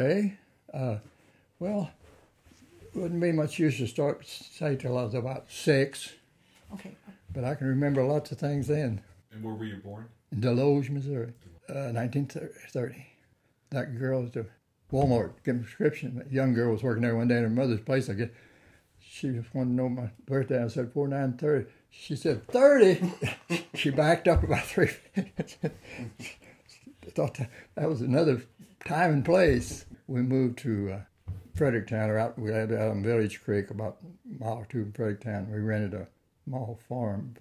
Okay. Okay. Uh, well, wouldn't be much use to start say till I was about six, Okay. but I can remember lots of things then. And where were you born? In Desloge, Missouri, uh, 1930. That girl was the Walmart getting a prescription. That young girl was working there one day in her mother's place. I guess she just wanted to know my birthday. I said four nine thirty. She said thirty. she backed up about three. thought that, that was another time and place. We moved to uh, Fredericktown, or out we lived out on Village Creek, about a mile or two from Fredericktown. We rented a small farm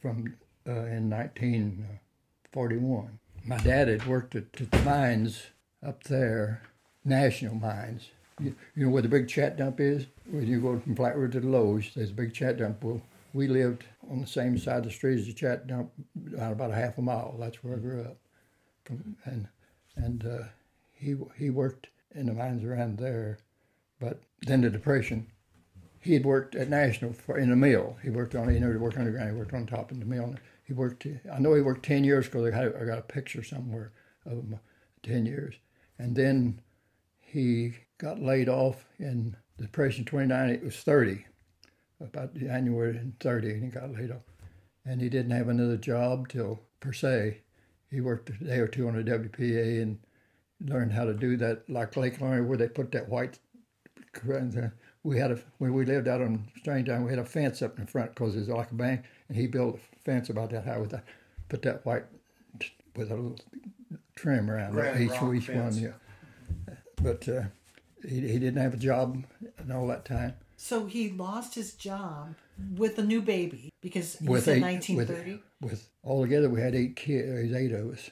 from uh, in 1941. My dad had worked at, at the mines up there, national mines. You, you know where the big chat dump is? When you go from Flatwood to Desloge, there's a big chat dump. Well, we lived on the same side of the street as the chat dump, about a half a mile. That's where I grew up. And and uh, he he worked in the mines around there, but then the depression he had worked at National for, in the mill. He worked on, he worked underground. He worked on top in the mill. He worked. I know he worked ten years because I, got a picture somewhere of him, ten years, and then he got laid off in the depression. Twenty nine. It was thirty, about January thirty, and he got laid off, and he didn't have another job till per se. He worked a day or two on the WPA and learned how to do that, like Lake Lorraine, where they put that white we had a when we lived out on Stringtown, we had a fence up in front because it was like a bank, and he built a fence about that high with that, put that white with a little trim around it, each each fence. one, yeah. But uh, he he didn't have a job in all that time. So he lost his job with a new baby because you with said eight, 1930. with, with altogether we had eight kids, eight of us,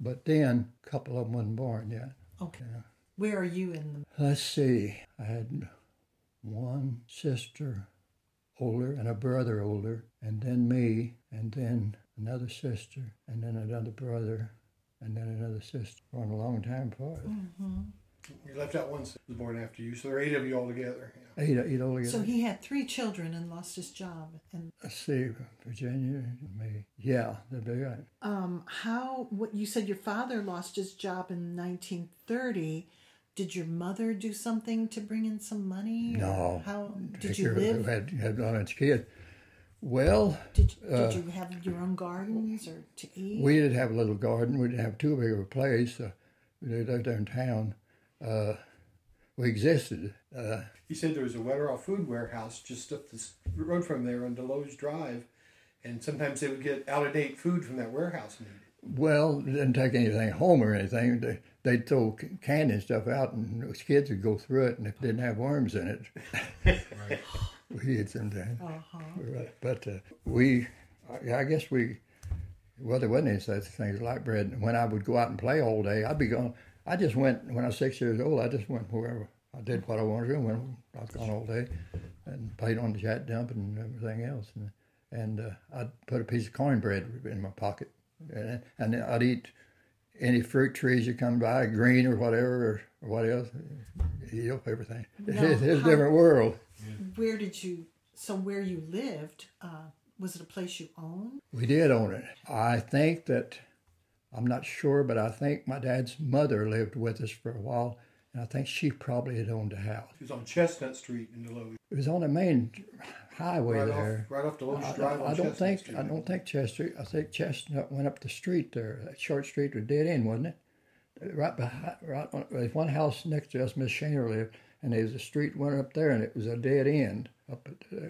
but then a couple of them wasn't born yet. okay. Where are you in the? Let's see. I had one sister older and a brother older, and then me, and then another sister, and then another brother, and then another sister. Gone a long time for it. You left out one that was born after you, so there are eight of you all together. Yeah. Eight, eight altogether. So he had three children and lost his job. And Let's see, Virginia, me. Yeah, that'd be right. um, how? What you said? Your father lost his job in 1930. Did your mother do something to bring in some money? No. How did you care of- live? Had, had one of kids. Well, Did, did you have your own gardens or to eat? we did have a little garden. We didn't have too big of a place. Uh, we lived there in town. Uh, we existed. Uh, He said there was a Wetterau food warehouse just up this road from there on Desloge Drive, and sometimes they would get out of date food from that warehouse. And Well, they didn't take anything home or anything. They, they'd throw c- candy and stuff out, and those kids would go through it, and if it didn't have worms in it, Right. we ate sometimes. uh-huh. Right. But uh, we, I, I guess we, well, there wasn't any such things like bread. And When I would go out and play all day, I'd be gone. I just went, when I was six years old, I just went wherever. I did what I wanted to do. I was gone all day and played on the chat dump and everything else. And, and uh, I'd put a piece of cornbread in my pocket. And, and I'd eat any fruit trees you come by, green or whatever, or what else. Eat up everything. No, it's, it's a different world. Where did you? So where you lived? Uh, was it a place you owned? We did own it. I think that, I'm not sure, but I think my dad's mother lived with us for a while, and I think she probably had owned a house. It was on Chestnut Street in Desloge, It was on the main highway right there. off, right off Desloge I, Drive. on I don't Chestnut think Street. I don't think Chestnut. I think Chestnut went up the street there. That short street was dead end, wasn't it? Right behind, right. On, there's one house next to us. Miss Shaner lived, and there was a street went up there, and it was a dead end up at. Uh,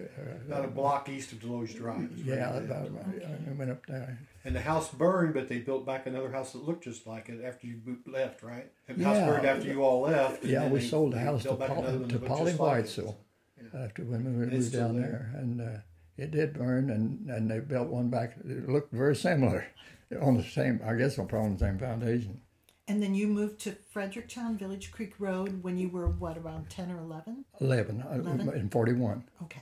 about a block east of Desloge Drive. yeah, is. about, I went up there. And the house burned, but they built back another house that looked just like it after you left, right? The house burned after you all left. Yeah, we they- sold the house to, Paul, to Polly just like. Weitzel after when we moved down there. there, and uh, it did burn, and, and they built one back. It looked very similar, on the same, I guess, on probably the same foundation. And then you moved to Fredericktown, Village Creek Road, when you were what, around ten or eleven? 11, uh, 11? in 41, Okay.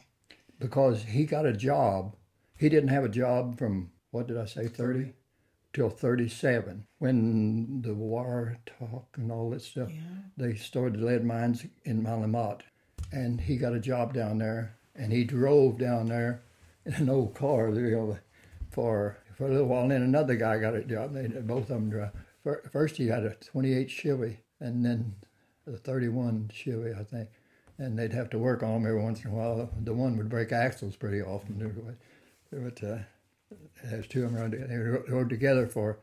because he got a job. He didn't have a job from, what did I say, 30? Till 37. When the war talk and all that stuff, Yeah. they started lead mines in Mine La Motte. And he got a job down there, and he drove down there in an old car, you know, for for a little while. And then another guy got a job. They both of them drive. Fir- First, he had a 28 Chevy, and then a 31 Chevy, I think. And they'd have to work on them every once in a while. The one would break axles pretty often. But uh, there's two of them around. They were together for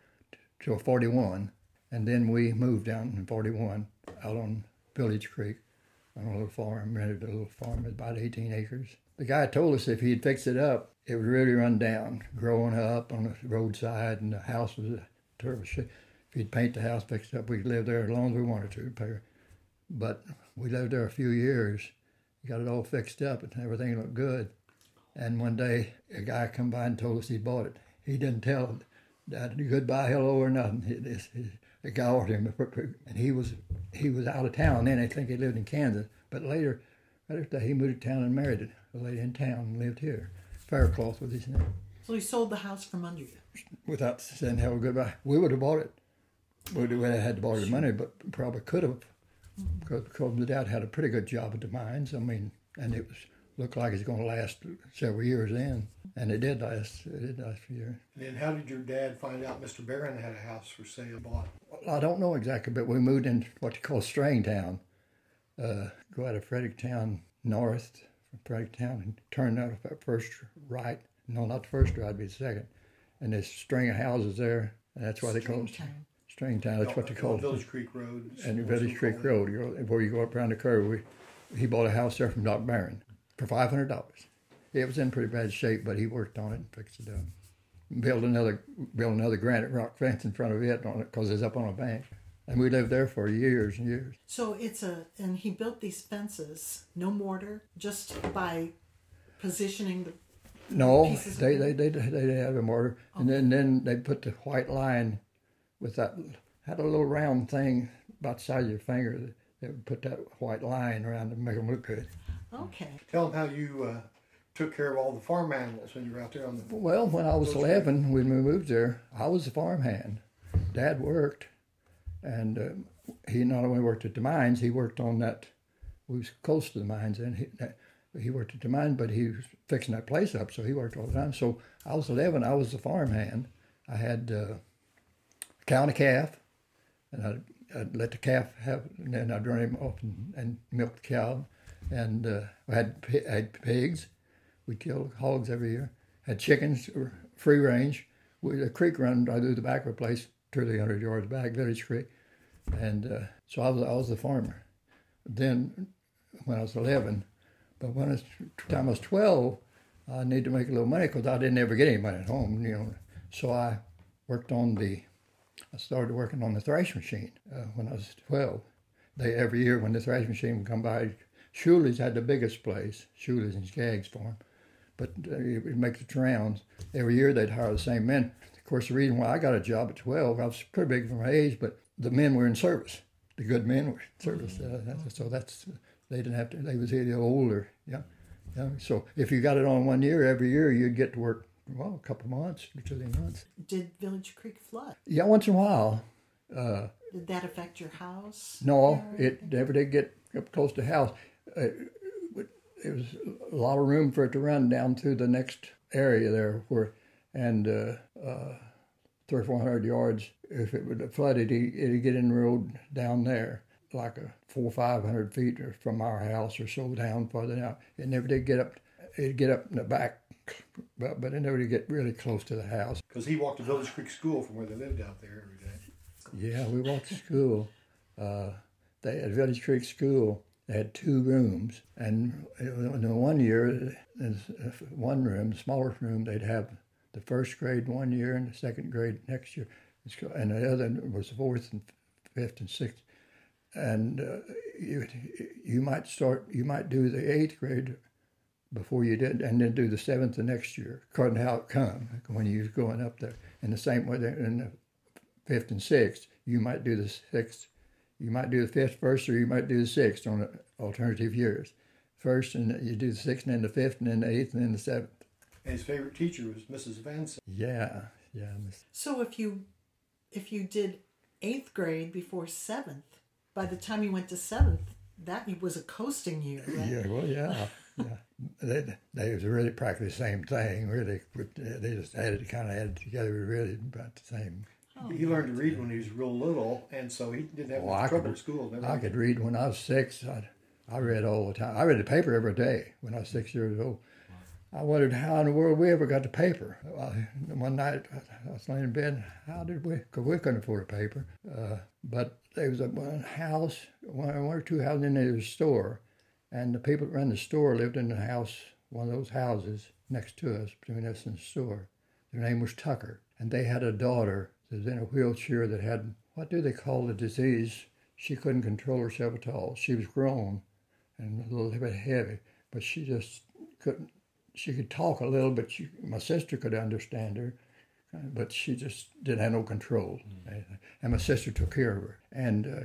till 41, and then we moved down in 41 out on Village Creek on a little farm, rented a little farm about 18 acres. The guy told us if he'd fix it up, it would really run down, growing up on the roadside, and the house was a terrible shape. He'd paint the house, fix it up, we could live there as long as we wanted to. But we lived there a few years, got it all fixed up, and everything looked good. And one day, a guy come by and told us he bought it. He didn't tell that goodbye, hello, or nothing. He, this, he, the guy ordered him, and he was he was out of town then. I think he lived in Kansas. But later, right after that, he moved to town and married a lady in town and lived here. Faircloth was his name. So he sold the house from under you. Without saying hello, goodbye, we would have bought it. We would have had to borrow the money, but probably could have, because, because the dad had a pretty good job at the mines. I mean, and it was looked like it's going to last several years then, and it did last. It did last for years. And then how did your dad find out Mr. Barron had a house for sale bought? I don't know exactly, but we moved in what you call Stringtown. Uh, go out of Fredericktown north from Fredericktown and turn out at first right. No, not the first right, it'd be the second. And there's a string of houses there. And that's why they call it Stringtown. Stringtown. That's what they call it. Village Creek Road. And It's Village also Creek Road, you go, before you go up around the curve, we, he bought a house there from Doc Barron for five hundred dollars. It was in pretty bad shape, but he worked on it and fixed it up. Built another, built another granite rock fence in front of it on it because it's up on a bank, and we lived there for years and years. So it's a, and he built these fences, no mortar, just by positioning the. No, Pieces of they, they they they they had a mortar, and then then they put the white line with that had a little round thing about the size of your finger. that They would put that white line around to make them look good. Okay. Tell them how you uh, took care of all the farm animals when you were out there on the. Well, when I was Those 11, when we moved there, I was a farmhand. Dad worked, and uh, he not only worked at the mines, he worked on that. We was close to the mines, and he, that, he worked at the mine, but he was fixing that place up, so he worked all the time. So I was 11, I was the farmhand. I had uh, a cow and a calf, and I'd, I'd let the calf have, and then I'd run him off and, and milk the cow. And uh, I had, I had pigs. We killed hogs every year. Had chickens, free range. We, a creek run through the back of the place, 300 yards back, Village Creek. And uh, so I was, I was the farmer. Then, when I was 11, but when I was, time I was 12, I needed to make a little money because I didn't ever get any money at home, you know. So I worked on the, I started working on the thrash machine uh, when I was 12. They every year when the thrash machine would come by, Shuley's had the biggest place, Shuley's and Skaggs Farm, but uh, it would make the rounds. Every year they'd hire the same men. Of course, the reason why I got a job at 12, I was pretty big for my age, but the men were in service. The good men were in service. Uh, that's, so that's, they didn't have to, they was either older, yeah. yeah. So if you got it on one year, every year you'd get to work, well, a couple months, two, three months. Did Village Creek flood? Yeah, once in a while. Uh, Did that affect your house? No, it never did get up close to the house. Uh, it was a lot of room for it to run down through the next area there, where and uh, uh, three or four hundred yards. If it would have flooded, it- it'd get in the road down there, like a four or five hundred feet from our house or so down farther down. It never did get up. It'd get up in the back, but but it never did get really close to the house. Because he walked to Village Creek School from where they lived out there every day. Yeah, we walked to school. Uh, they at Village Creek School. They had two rooms, and in the one year, in one room, the smallest room, they'd have the first grade one year and the second grade next year, and the other was fourth and fifth and sixth. And uh, you you might start, you might do the eighth grade before you did, and then do the seventh the next year, according to how it come when you was going up there. And the same way there in the fifth and sixth, you might do the sixth, you might do the fifth first, or you might do the sixth on alternative years. First, and you do the sixth, and then the fifth, and then the eighth, and then the seventh. And his favorite teacher was Mrs. Vincent. Yeah, yeah. Miss- So if you if you did eighth grade before seventh, by the time you went to seventh, that was a coasting year, right? Yeah, well, yeah, yeah, They, they was really practically the same thing. Really, they just added kind of added together. Really about the same. He learned to read when he was real little, and so he didn't have Well, much I trouble could- at school. Never I could read when I was six. I, I read all the time. I read the paper every day when I was six years old. I wondered how in the world we ever got the paper. I, one night I was laying in bed. How did we? Because we couldn't afford a paper. Uh, but there was a one house, one, one or two houses in there was a store, and the people that ran the store lived in the house, one of those houses next to us, between us and the store. Their name was Tucker, and they had a daughter that was in a wheelchair that had what do they call the disease? She couldn't control herself at all. She was grown and a little bit heavy, but she just couldn't. She could talk a little, but she, my sister could understand her, but she just didn't have no control. And my sister took care of her, and uh,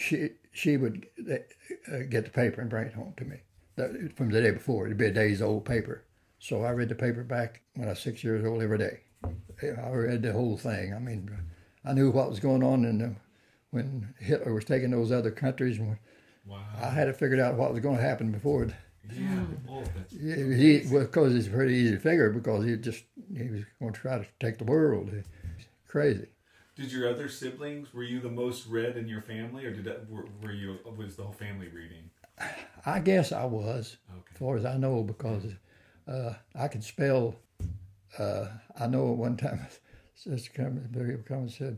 she she would uh, get the paper and bring it home to me that, from the day before. It'd be a day's old paper. So I read the paper back when I was six years old every day. I read the whole thing. I mean, I knew what was going on in the, when Hitler was taking those other countries. And Wow. I had it figured out what was going to happen before. Yeah. Oh, He, well, because it's pretty easy to figure because he just he was going to try to take the world. Crazy. Did your other siblings? Were you the most read in your family, or did that, were, were you? Was the whole family reading? I guess I was, Okay. as far as I know, because uh, I could spell. Uh, I know one time, Sister Billy come and said,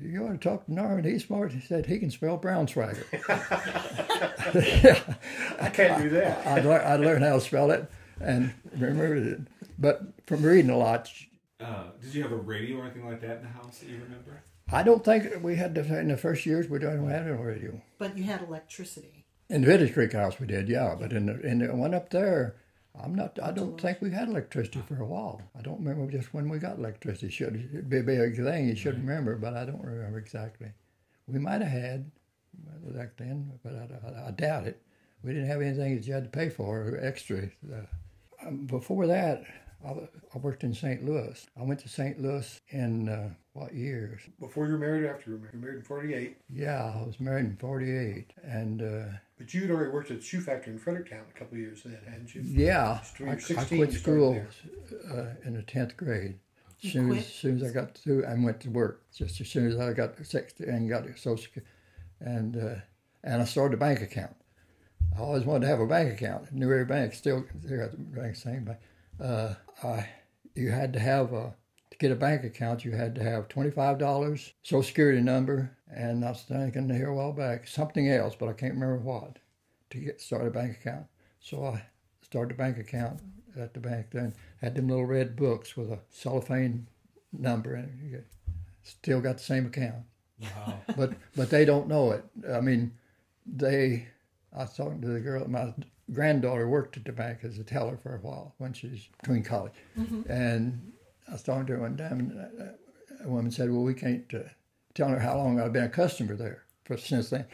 "You want to talk to Norman? He's smart." He said he can spell Braunschweiger. I can't do that. I learned, I learned how to spell it and remembered it. But from reading a lot, Uh, did you have a radio or anything like that in the house that you remember? I don't think we had to, in the first years we didn't have a radio. But you had electricity. In the Village Creek house we did, yeah. But in the in the one up there, I'm not. I don't think we had electricity for a while. I don't remember just when we got electricity. Should it'd be a big thing. You should remember, but I don't remember exactly. We might have had back then, but I, I, I doubt it. We didn't have anything that you had to pay for or extra. Uh, um, before that, I, I worked in St. Louis. I went to St. Louis in uh, what years? Before you were married or after you were married? You were married in 48. Yeah, I was married in '48, and. Uh, But you'd already worked at the shoe factory in Fredericktown a couple of years then, hadn't you? Yeah, So when I, you were I 16, quit you started school uh, in the tenth grade. As You soon as, soon as I got through, I went to work. Just as soon as I got sixty and got social, Security. and uh, and I started a bank account. I always wanted to have a bank account. New Era Bank still they got the bank same bank. Uh, I you had to have a to get a bank account. You had to have twenty five dollars, Social Security number, and I was thinking here a while back something else, but I can't remember what to get start a bank account. So I started a bank account at the bank. Then had them little red books with a cellophane number, and still got the same account. Wow. But but they don't know it. I mean, they. I was talking to the girl. At my granddaughter worked at the bank as a teller for a while when she was between college, and I was talking to her one time, and a- a woman said, "Well, we can't." Uh, telling her how long I've been a customer there for since then,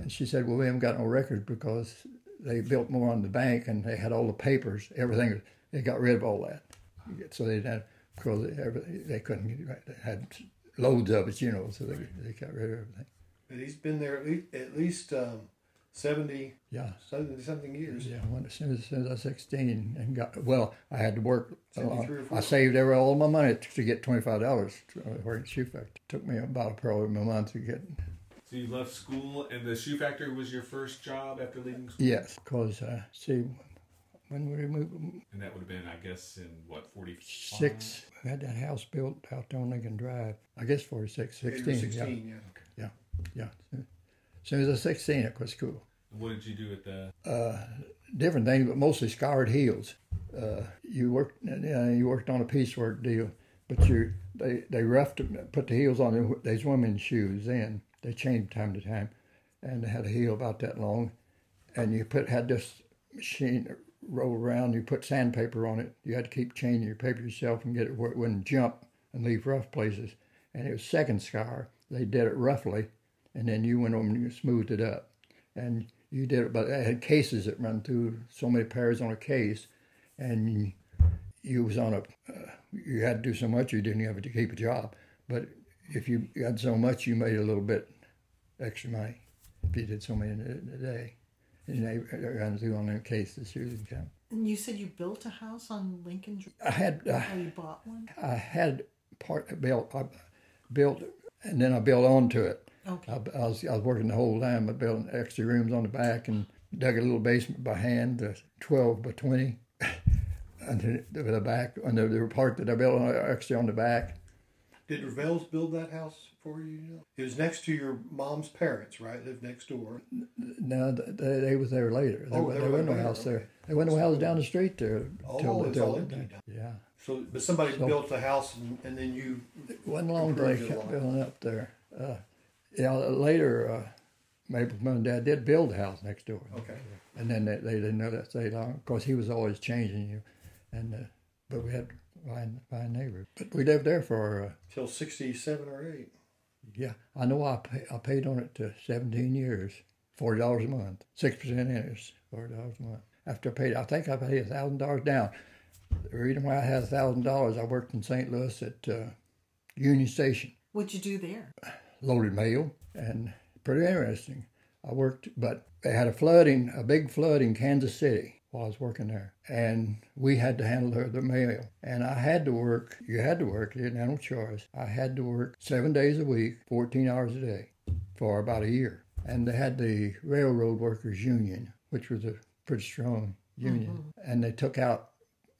and she said, "Well, we haven't got no records because they built more on the bank and they had all the papers, everything. They got rid of all that, so they didn't because they, every- they couldn't. get it right. They had loads of it, you know, so they they got rid of everything. But he's been there at least, at least um, 70, Yeah." 70 something years. Yeah, when, as soon as, as soon as I was 16 and got, well, I had to work. uh, I saved every, all my money to, to get $25 to work at shoe factory. took me about probably a month to get, So you left school, and the shoe factory was your first job after leaving school. yes, because, uh, see, when we moved, And that would have been, I guess, in what forty six, we had that house built out there on Lincoln Drive. I guess 46, Yeah, you were 16. 16, yeah, yeah. yeah. As soon as I was 16, I quit school. What did you do at the? uh, different things, but mostly scoured heels. Uh, you worked, you, know, you worked on a piecework deal, but you they they roughed them, put the heels on. These women's shoes. Then they changed time to time, and they had a heel about that long, and you put had this machine roll around. You put sandpaper on it. You had to keep changing your paper yourself and get it where it wouldn't jump and leave rough places. And it was second scour. They did it roughly, and then you went over and you smoothed it up and you did it, but I had cases that run through so many pairs on a case, and you, you was on a, uh, you had to do so much you didn't have to keep a job, but if you had so much, you made a little bit extra money if you did so many in a, day, And they run through on them cases the camp. And you said you built a house on Lincoln Drive. I had uh, Oh, you bought one? I had part built. I built, and then I built onto it. Okay. I, I was I was working the whole time. but building extra rooms on the back and dug a little basement by hand, uh, twelve by twenty, and the, the back and the, the part that I built on, extra on the back. Did Ravel's build that house for you? you know? It was next to your mom's parents, right? Lived next door. No, they, they was there later. There, Oh, wa- they there were wasn't no house okay. there. There wasn't no house down the street there. Oh, till- it's till- all empty. Yeah, So, but somebody So- built the house, and, and then you. it wasn't long till they Improved it a kept building up there. Uh, yeah, later, uh, Mabel's mom and dad did build a house next door. Okay. And then they, they didn't know that stay long. Of course, he was always changing you, and uh, but we had fine fine neighbors. But we lived there for uh, Till sixty-seven or eight. yeah. I know I pay, I paid on it to seventeen years, forty dollars a month, six percent interest, forty dollars a month. After I paid, I think I paid a thousand dollars down. The reason why I had a thousand dollars, I worked in St. Louis at uh, Union Station. What'd you do there? Loaded mail and pretty interesting. I worked, but they had a flood in a big flood in Kansas City while I was working there, and we had to handle the, the mail. And I had to work. You had to work. You didn't have no choice. I had to work seven days a week, fourteen hours a day, for about a year. And they had the Railroad Workers Union, which was a pretty strong union, mm-hmm. and they took out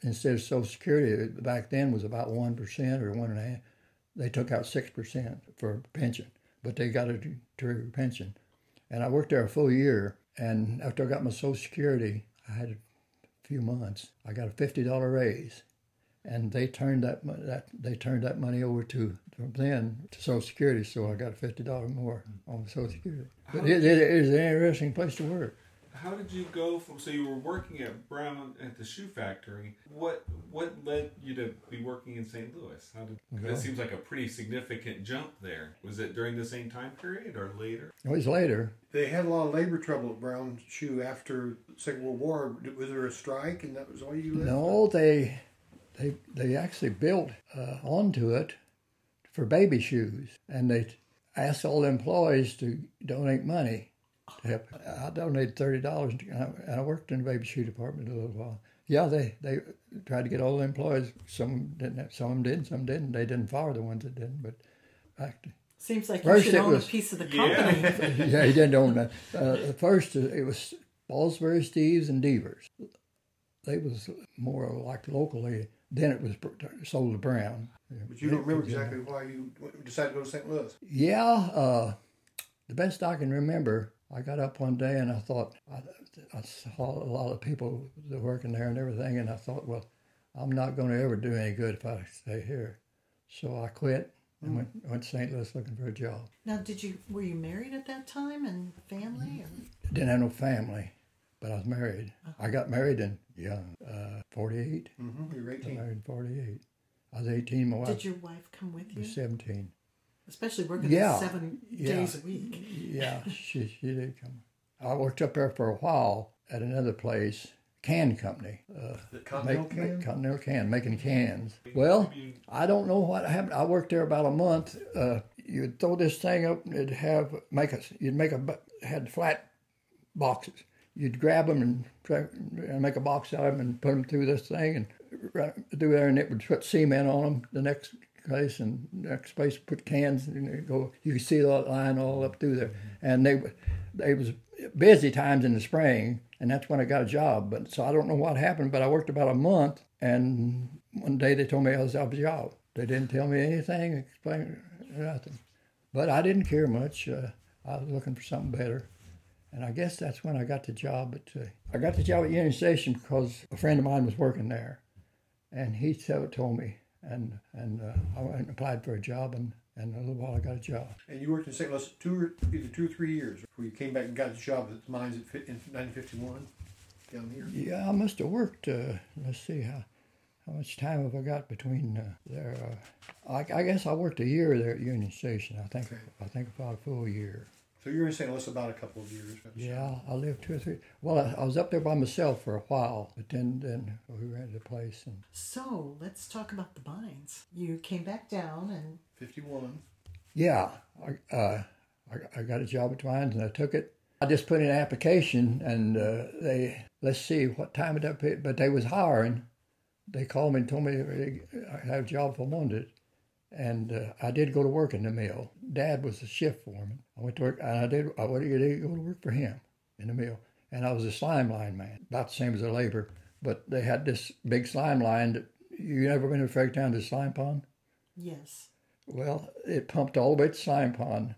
instead of Social Security back then was about one percent or one and a half they took out six percent for pension, but they got a true pension. And I worked there a full year, and after I got my Social Security, I had a few months. I got a fifty dollar raise, and they turned that that they turned that money over to from then to Social Security. So I got a fifty dollar more on Social Security. But it, it, it is an interesting place to work. How did you go from? So you were working at Brown at the shoe factory. What what led you to be working in St. Louis? How did? 'cause Well- That seems like a pretty significant jump there. Was it during the same time period or later? It was later. They had a lot of labor trouble at Brown Shoe after the Second World War. Was there a strike, and that was all you left? No, they they they actually built uh, onto it for baby shoes, and they asked all the employees to donate money. To help. I donated thirty dollars, and I worked in the baby shoe department a little while. Yeah, they they tried to get all the employees. Some didn't. Have, some of them did. Some didn't. They didn't fire the ones that didn't. But actually, Seems like you First should it own was- a piece of the company. yeah, he didn't own that. Uh, first, uh, it was Ballsbury Steves and Devers. They was more like locally. Then it was sold to Brown. But you don't remember exactly why you decided to go to St. Louis. Yeah, uh, the best I can remember, I got up one day and I thought, I, I saw a lot of people that working there and everything, and I thought, well, I'm not going to ever do any good if I stay here. So I quit and went, went to St. Louis looking for a job. now, did you were you married at that time and family? Or? Didn't have no family, but I was married. I got married in young, uh, 48. Mm-hmm. You were I 18. married in 48. I was 18, my wife Did your wife come with you? was 17. Especially working Yeah. seven Yeah. days a week. Yeah, she, she did come. I worked up there for a while at another place, can company. Uh, Continental make, can? make Continental can, making cans. Well, I don't know what happened. I worked there about a month. Uh, you'd throw this thing up, and it'd have make a you'd make a bu- had flat boxes. You'd grab them and, try, and make a box out of them and put them through this thing and run- do there, and it would put cement on them. The next place and next place put cans and go. You could see that line all up through there, and they they was busy times in the spring, and that's when I got a job. But so I don't know what happened, but I worked about a month, and one day they told me I was out of a job. They didn't tell me anything, explain nothing. But I didn't care much. Uh, I was looking for something better. And I guess that's when I got the job at uh, I got the job at Union Station because a friend of mine was working there, and he told me, and and uh, I went and applied for a job, and and a little while I got a job. And you worked in St. Louis two or either two or three years before you came back and got the job at the mines in 1951 down here. Yeah, I must have worked. Uh, let's see how how much time have I got between uh, there. Uh, I, I guess I worked a year there at Union Station. I think Okay. I think about a full year. So you were in St. Louis about a couple of years. Yeah, I lived two or three. Well, I, I was up there by myself for a while, but then then we rented a place and So let's talk about the mines. You came back down and 51. yeah, I uh, I, I got a job at Twines and I took it, I just put in an application, and uh, they let's see what time it up. But they was hiring. They called me and told me I had a job for I wanted it, and uh, I did go to work in the mill. Dad was the shift foreman. I went to work, and I did. I went to go to work for him in the mill, and I was a slime line man, about the same as a labor. But they had this big slime line. That, you ever been to Fredericktown to the slime pond? Yes. Well, it pumped all the way to slime pond,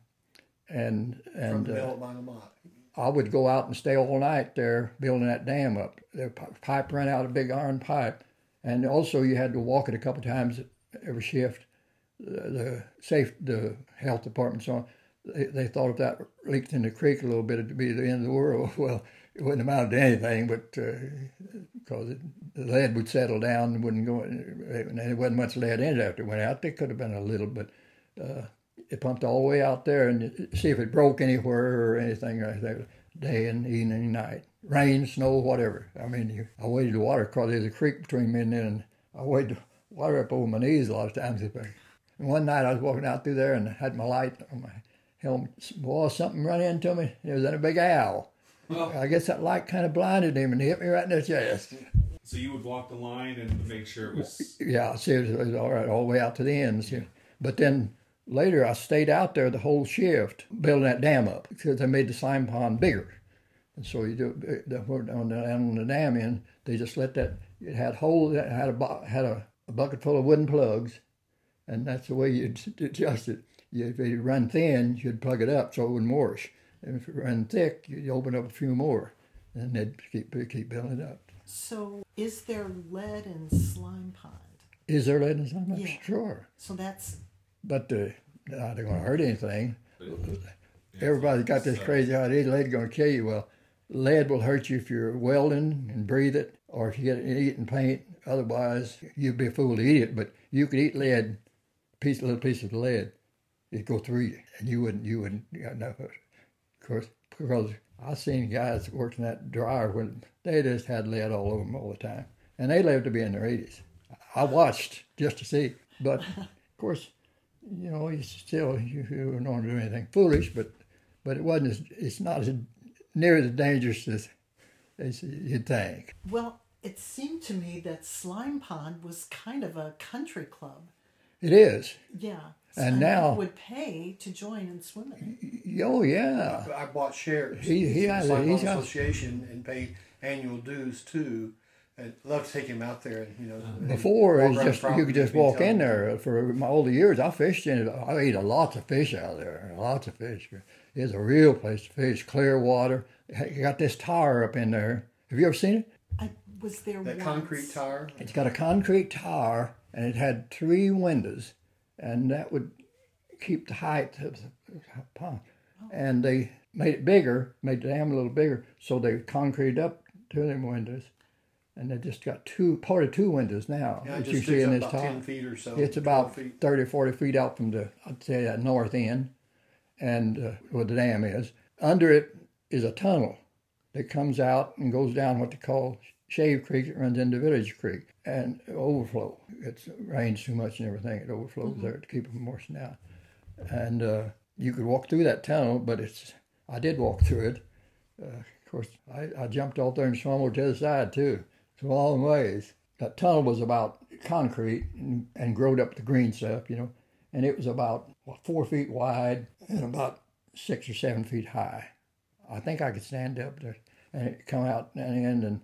and From and the uh, mill at Mine La Motte. I would go out and stay all night there building that dam up. The pipe ran out, a big iron pipe, and also you had to walk it a couple times every shift. The, safe, the health department, so on, they, they thought if that leaked in the creek a little bit, it'd be the end of the world. Well, it wouldn't amount to anything, but because the lead would settle down and wouldn't go, and there wasn't much lead in it after it went out. There could have been a little, but uh, it pumped all the way out there and see if it broke anywhere or anything like that, day and evening and night. Rain, snow, whatever. I mean, you, I waded the water across. There's a creek between me and then, I waded the water up over my knees a lot of times. And one night I was walking out through there and had my light on my helmet. Boy, something run into me. It was in a big owl. Oh. I guess that light kind of blinded him and he hit me right in the chest. So you would walk the line and make sure it was. Yeah, see, it was all right all the way out to the ends. But then later I stayed out there the whole shift building that dam up because they made the slime pond bigger. And so you do the, on the, on the dam end, they just let that, it had holes, it had a, had a, a bucket full of wooden plugs, and that's the way you'd adjust it. You, if it run thin, you'd plug it up so it wouldn't wash. And if it ran thick, you'd open up a few more, and they'd keep, keep building up. So, is there lead in slime pond? Is there lead in slime? Yeah. Sure. So that's but uh, not going to hurt anything. Everybody's got this crazy idea lead going to kill you. Well, lead will hurt you if you're welding and breathe it, or if you get it eating paint. Otherwise, you'd be a fool to eat it. But you could eat lead, piece, little piece of lead, it'd go through you, and you wouldn't, you wouldn't. You know, of course, because I seen guys working that dryer when they just had lead all over them all the time, and they lived to be in their 80s. I watched just to see, but of course, you know, you still you, you don't do anything foolish, but but it wasn't. As, it's not as near as dangerous as as you'd think. well. It seemed to me that Slime Pond was kind of a country club. It is. Yeah. And people now- would pay to join and swim in it. Oh yeah. I bought shares. He- he in has the a- he's Pond got- Association and paid annual dues too. I'd love to take him out there and you know. Uh-huh. Before walk it was around the just you could just walk in there. For my older years, I fished in it. I ate a lots of fish out there. Lots of fish. It's a real place to fish. Clear water. You got this tower up in there. Have you ever seen it? I was there That concrete tower. It's got a concrete tower and it had three windows, and that would keep the height of the pond. And they made it bigger, made the dam a little bigger, so they concreted up two of them windows, and they just got two, part of two windows now, Yeah, which you see in this tower. ten feet or so. It's about feet. 30 or 40 feet out from the, I'd say, that north end, and uh, where the dam is. Under it is a tunnel that comes out and goes down what they call Shave Creek. It runs into Village Creek and overflow. It rains too much and everything. It overflows there to keep from washing out. And uh, you could walk through that tunnel, but it's I did walk through it. Uh, of course, I, I jumped off there and swam over to the other side too. It's a long ways. That tunnel was about concrete and, and growed up the green stuff, you know, and it was about what, four feet wide and about six or seven feet high. I think I could stand up there and it come out the end and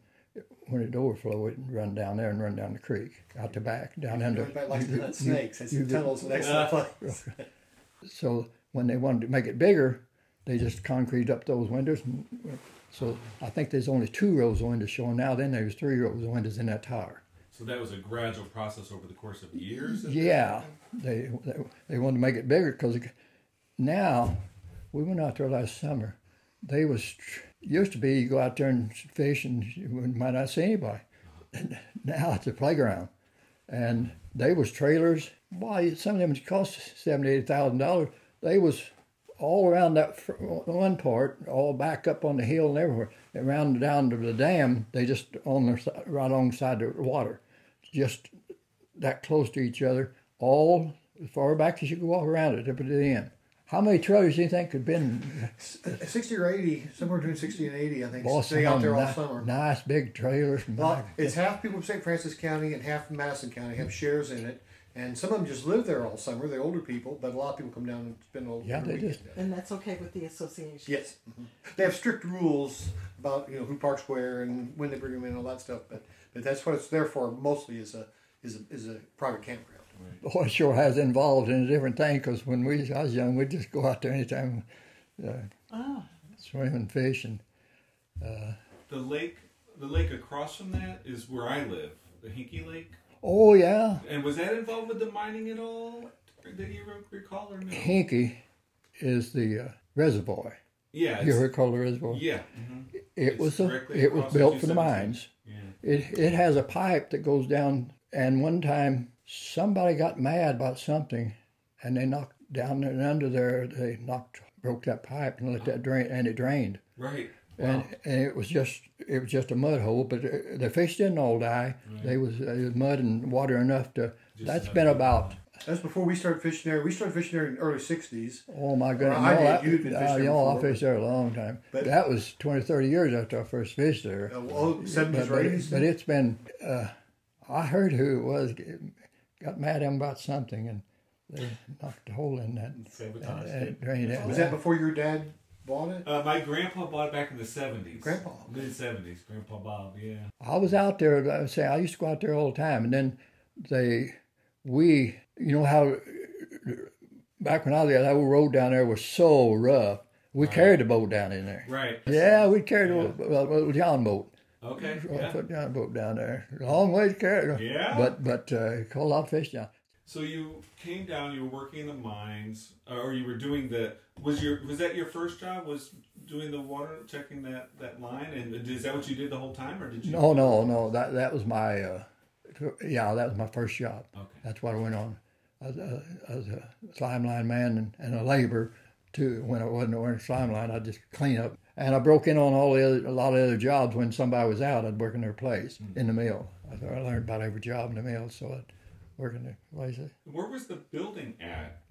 when it overflow, it run down there and run down the creek, out the back, down under. Everybody likes to hunt snakes. It's you- the tunnel's an excellent place. So when they wanted to make it bigger, they just concrete up those windows. And, so I think there's only two rows of windows showing now. Then there's three rows of windows in that tower. So that was a gradual process over the course of years. Yeah, they they, they wanted to make it bigger because now we went out there last summer. They was used to be you go out there and fish and you might not see anybody. And now it's a playground, and they was trailers. Why some of them cost seventy eighty thousand dollars. They was all around that one part, all back up on the hill and everywhere, around down to the dam. They just on si- right alongside the water, just that close to each other, all as far back as you could walk around it up to the end. How many trailers do you think could been? Uh, 60 or 80, somewhere between 60 and 80, I think, Boy, stay out there all ni- summer. Nice big trailers. Well, it's half people from St. Francois County and half from Madison County have shares in it. And some of them just live there all summer. They're older people, but a lot of people come down and spend all Yeah, their they weekend just- And that's okay with the association. Yes, Mhm. they have strict rules about you know who parks where and when they bring them in and all that stuff. But but that's what it's there for. Mostly is a is a is a private campground. Boy, it sure has involved in a different thing because when we I was young, we'd just go out there anytime, uh, Ah, swim and fish, and The lake, the lake across from that is where I live, the Hinky Lake. oh yeah, And was that involved with the mining at all? That you recall or no? Hinky is the uh, reservoir. Yeah, You it's- recall the reservoir? yeah. mhm. It It's was a, it was built for the mines. Yeah. It it has a pipe that goes down, and one time somebody got mad about something, and they knocked down and under there. They knocked broke that pipe and let that drain, and it drained. Right. And, Wow. and it was just it was just a mud hole, but uh, the fish didn't all die. They was it was mud and water enough to. Just that's enough been to- about That's before we started fishing there. We started fishing there in the early '60s. oh my goodness, I no, did. I- You'd been uh, fishing there y'all, I fished there a long time. But- that was 20, 30 years after I first fished there. Uh, well, '70s but, or but, '80s. but it's been. Uh, I heard who it was got mad at him about something, and they knocked a hole in that. Sabotage. And it drained that. was that before your dad bought it? Uh, my grandpa bought it back in the seventies. Grandpa. Mid seventies. Grandpa Bob. Yeah. I was out there. I say I used to go out there all the time, and then they, we, you know how, back when I was there, that old road down there was so rough. We carried the boat down in there. Right. Yeah, we carried a little, little John boat, Okay. twelve Yeah. foot John boat down there. Long way to carry. Yeah. But but uh, caught a lot of fish down. So you came down. You were working in the mines, uh, or you were doing the. Was your was that your first job? Was doing the water, checking that that line, and is that what you did the whole time, or did you? No, no, no. That that was my, uh, yeah, that was my first job. Okay. That's what I went on. I was, was a slime line man and, and a laborer too. When I wasn't wearing slime line, I'd just clean up. And I broke in on all the other, a lot of other jobs. When somebody was out, I'd work in their place hmm. in the mill. I, thought I learned about every job in the mill, so I'd work in their place. Where was the building at?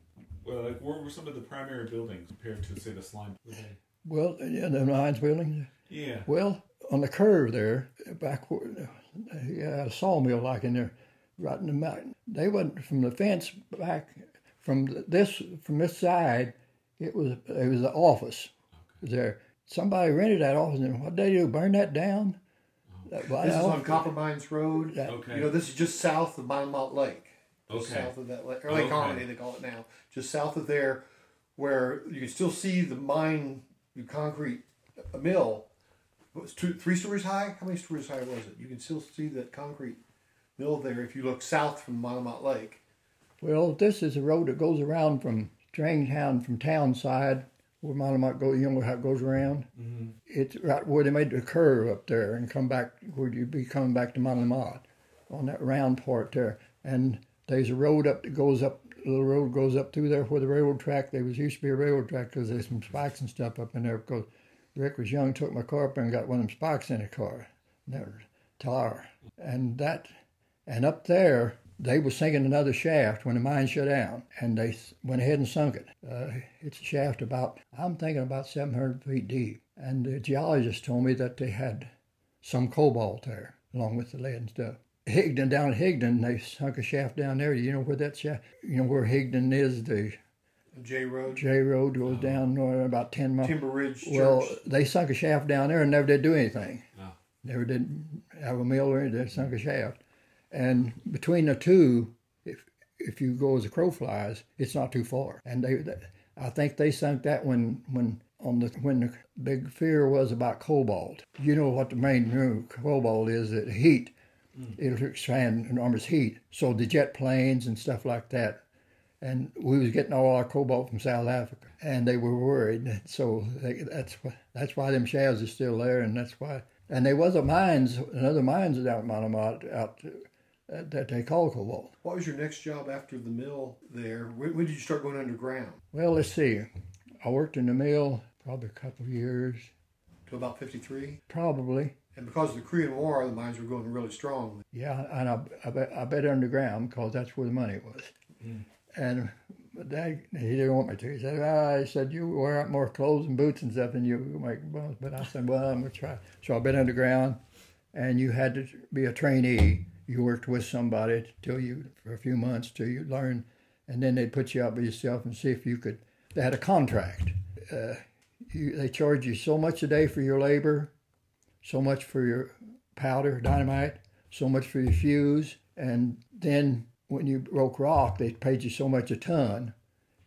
Well, like where were some of the primary buildings compared to say the slime? building? Well, yeah, the mines building. Yeah. Well, on the curve there, back where, yeah, a sawmill like in there, right in the mountain. They went from the fence back from this from this side. It was it was the office there. Somebody rented that office, and what they do? Burn that down? That- well, This is on Copper Mines Road. that- Okay. You know, this is just south of Mine La Motte Lake. Just Okay. south of that lake, or Lake Okay. Harmony, they call it now. Just south of there, where you can still see the mine, the concrete mill. It was two, three stories high. How many stories high was it? You can still see that concrete mill there if you look south from Mine La Motte Lake. Well, this is a road that goes around from Stringtown, from town side, where Mine La Motte go. You know how it goes around. Mm-hmm. It's right where they made the curve up there and come back where you'd be coming back to Mine La Motte on that round part there. And there's a road up that goes up. A little road goes up through there where the railroad track. There was used to be a railroad track because there's some spikes and stuff up in there. Because Rick was young, took my car up and got one of them spikes in the car. That tar. And that, and up there, they was sinking another shaft when the mine shut down, and they went ahead and sunk it. Uh, it's a shaft about, I'm thinking about 700 feet deep. And the geologist told me that they had some cobalt there, along with the lead and stuff. Higdon, down at Higdon, they sunk a shaft down there. You know where that shaft, you know where Higdon is, the J Road, J Road goes down uh, about 10 miles. Timber Ridge Church. Well, they sunk a shaft down there and never did do anything. Oh. Never did have a mill or anything. They sunk a shaft. And between the two, if if you go as a crow flies, it's not too far. And they, I think they sunk that when when on the when the big fear was about cobalt. You know what the main cobalt is? That heat. Mm. It'll expand enormous heat. So the jet planes and stuff like that and we was getting all our cobalt from South Africa, and they were worried. So they, that's why that's why them shafts are still there, and that's why. And there was a mines, another mines out in Mine La Motte out that they call cobalt. what was your next job after the mill there? When, when did you start going underground? Well, let's see. I worked in the mill probably a couple of years, To about 53? probably. And because of the Korean War, the mines were going really strong. Yeah, and I, I, bet, I bet underground because that's where the money was. And But Dad, he didn't want me to. He said, ah, he said, you wear out more clothes and boots and stuff than you make bones. But I said, well, I'm going to try. So I've been underground, and you had to be a trainee. You worked with somebody till you, for a few months, till you learn, and then they'd put you out by yourself and see if you could. They had a contract. Uh, you, they charge you so much a day for your labor, so much for your powder, dynamite, so much for your fuse, and then when you broke rock, they paid you so much a ton,